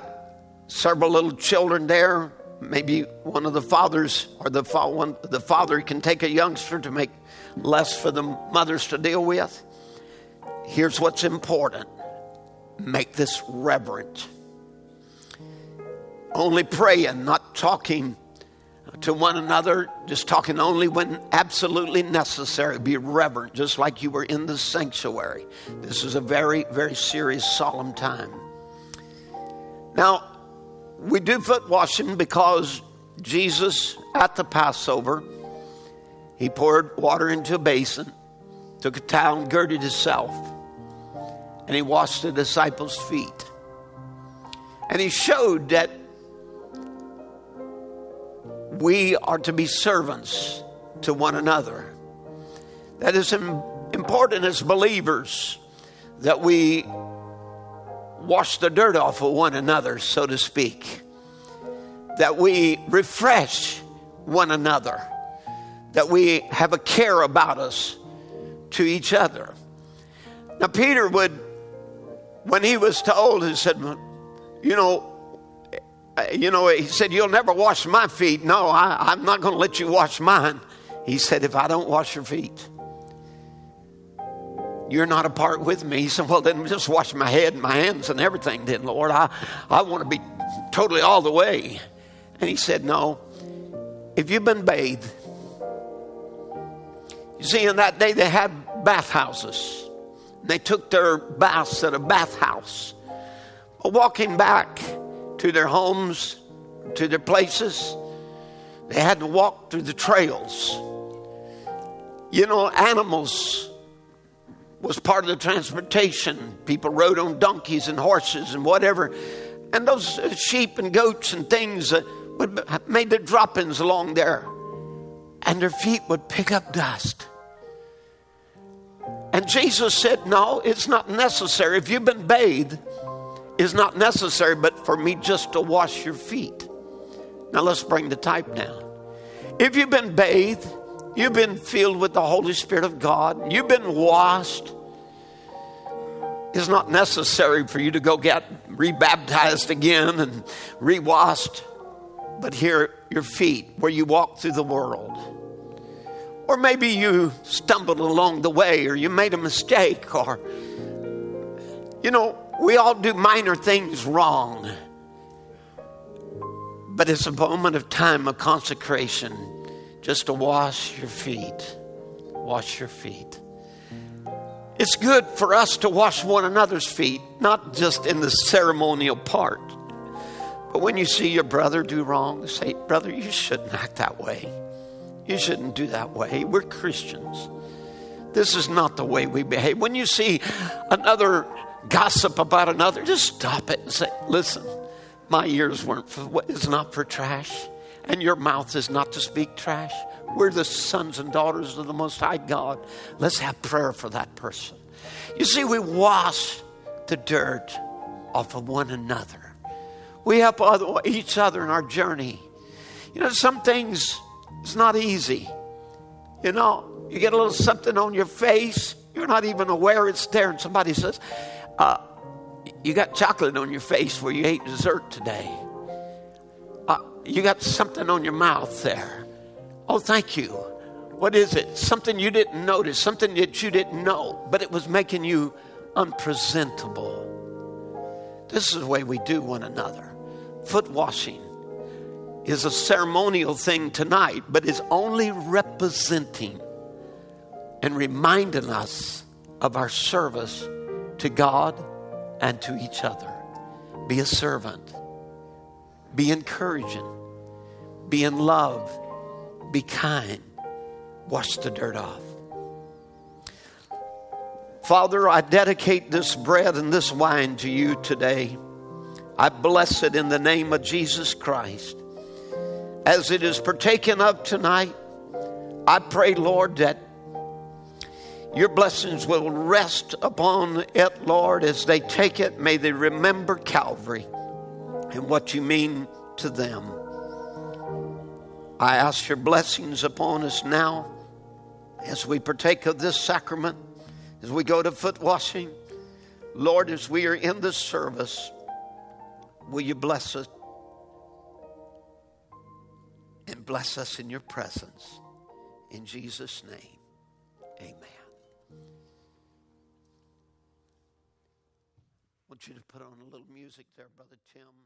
Speaker 2: several little children there maybe one of the fathers or the one the father can take a youngster to make less for the mothers to deal with. Here's what's important. Make this reverent. Only praying, not talking to one another, just talking only when absolutely necessary. Be reverent, just like you were in the sanctuary. This is a very, very serious, solemn time. Now, we do foot washing because Jesus at the Passover, he poured water into a basin, took a towel and girded himself, and he washed the disciples' feet. And he showed that we are to be servants to one another. That is important as believers that we wash the dirt off of one another, so to speak, that we refresh one another, that we have a care about us to each other. Now, Peter would, when he was told, he said, You know, Uh, you know, he said, You'll never wash my feet. No, I, am not going to let you wash mine. He said, If I don't wash your feet, you're not a part with me. He said, Well, then just wash my head and my hands and everything, then, Lord. I, I want to be totally all the way. And he said, No, if you've been bathed, you see, in that day they had bathhouses. They took their baths at a bathhouse. Walking back, to their homes to their places, they had to walk through the trails. You know, animals was part of the transportation. People rode on donkeys and horses and whatever. And those sheep and goats and things uh, would made their droppings along there. And their feet would pick up dust. And Jesus said, No, it's not necessary. If you've been bathed, it's not necessary, but for me just to wash your feet. Now let's bring the type down. If you've been bathed, you've been filled with the Holy Spirit of God, you've been washed, it's not necessary for you to go get rebaptized again and rewashed. But here, your feet, where you walk through the world. Or maybe you stumbled along the way, or you made a mistake, or, you know, we all do minor things wrong. But it's a moment of time of consecration just to wash your feet. Wash your feet. It's good for us to wash one another's feet, not just in the ceremonial part. But when you see your brother do wrong, say, Brother, you shouldn't act that way. You shouldn't do that way. We're Christians. This is not the way we behave. When you see another gossip about another, just stop it and say, Listen, my ears weren't for, is not for trash, and your mouth is not to speak trash. We're the sons and daughters of the Most High God. Let's have prayer for that person. You see, we wash the dirt off of one another. We help other, each other in our journey. You know, some things it's not easy. You know, you get a little something on your face, you're not even aware it's there, and somebody says, uh, "You got chocolate on your face where you ate dessert today." Uh, you got something on your mouth there. Oh, thank you. What is it? Something you didn't notice, something that you didn't know, but it was making you unpresentable. This is the way we do one another. Foot washing is a ceremonial thing tonight, but is only representing and reminding us of our service to God and to each other. Be a servant, be encouraging, be in love, be kind, wash the dirt off. Father, I dedicate this bread and this wine to you today. I bless it in the name of Jesus Christ. As it is partaken of tonight, I pray, Lord, that your blessings will rest upon it, Lord, as they take it. May they remember Calvary and what you mean to them. I ask your blessings upon us now as we partake of this sacrament, as we go to foot washing. Lord, as we are in this service, will you bless us and bless us in your presence? In Jesus' name, you to put on a little music there, Brother Tim.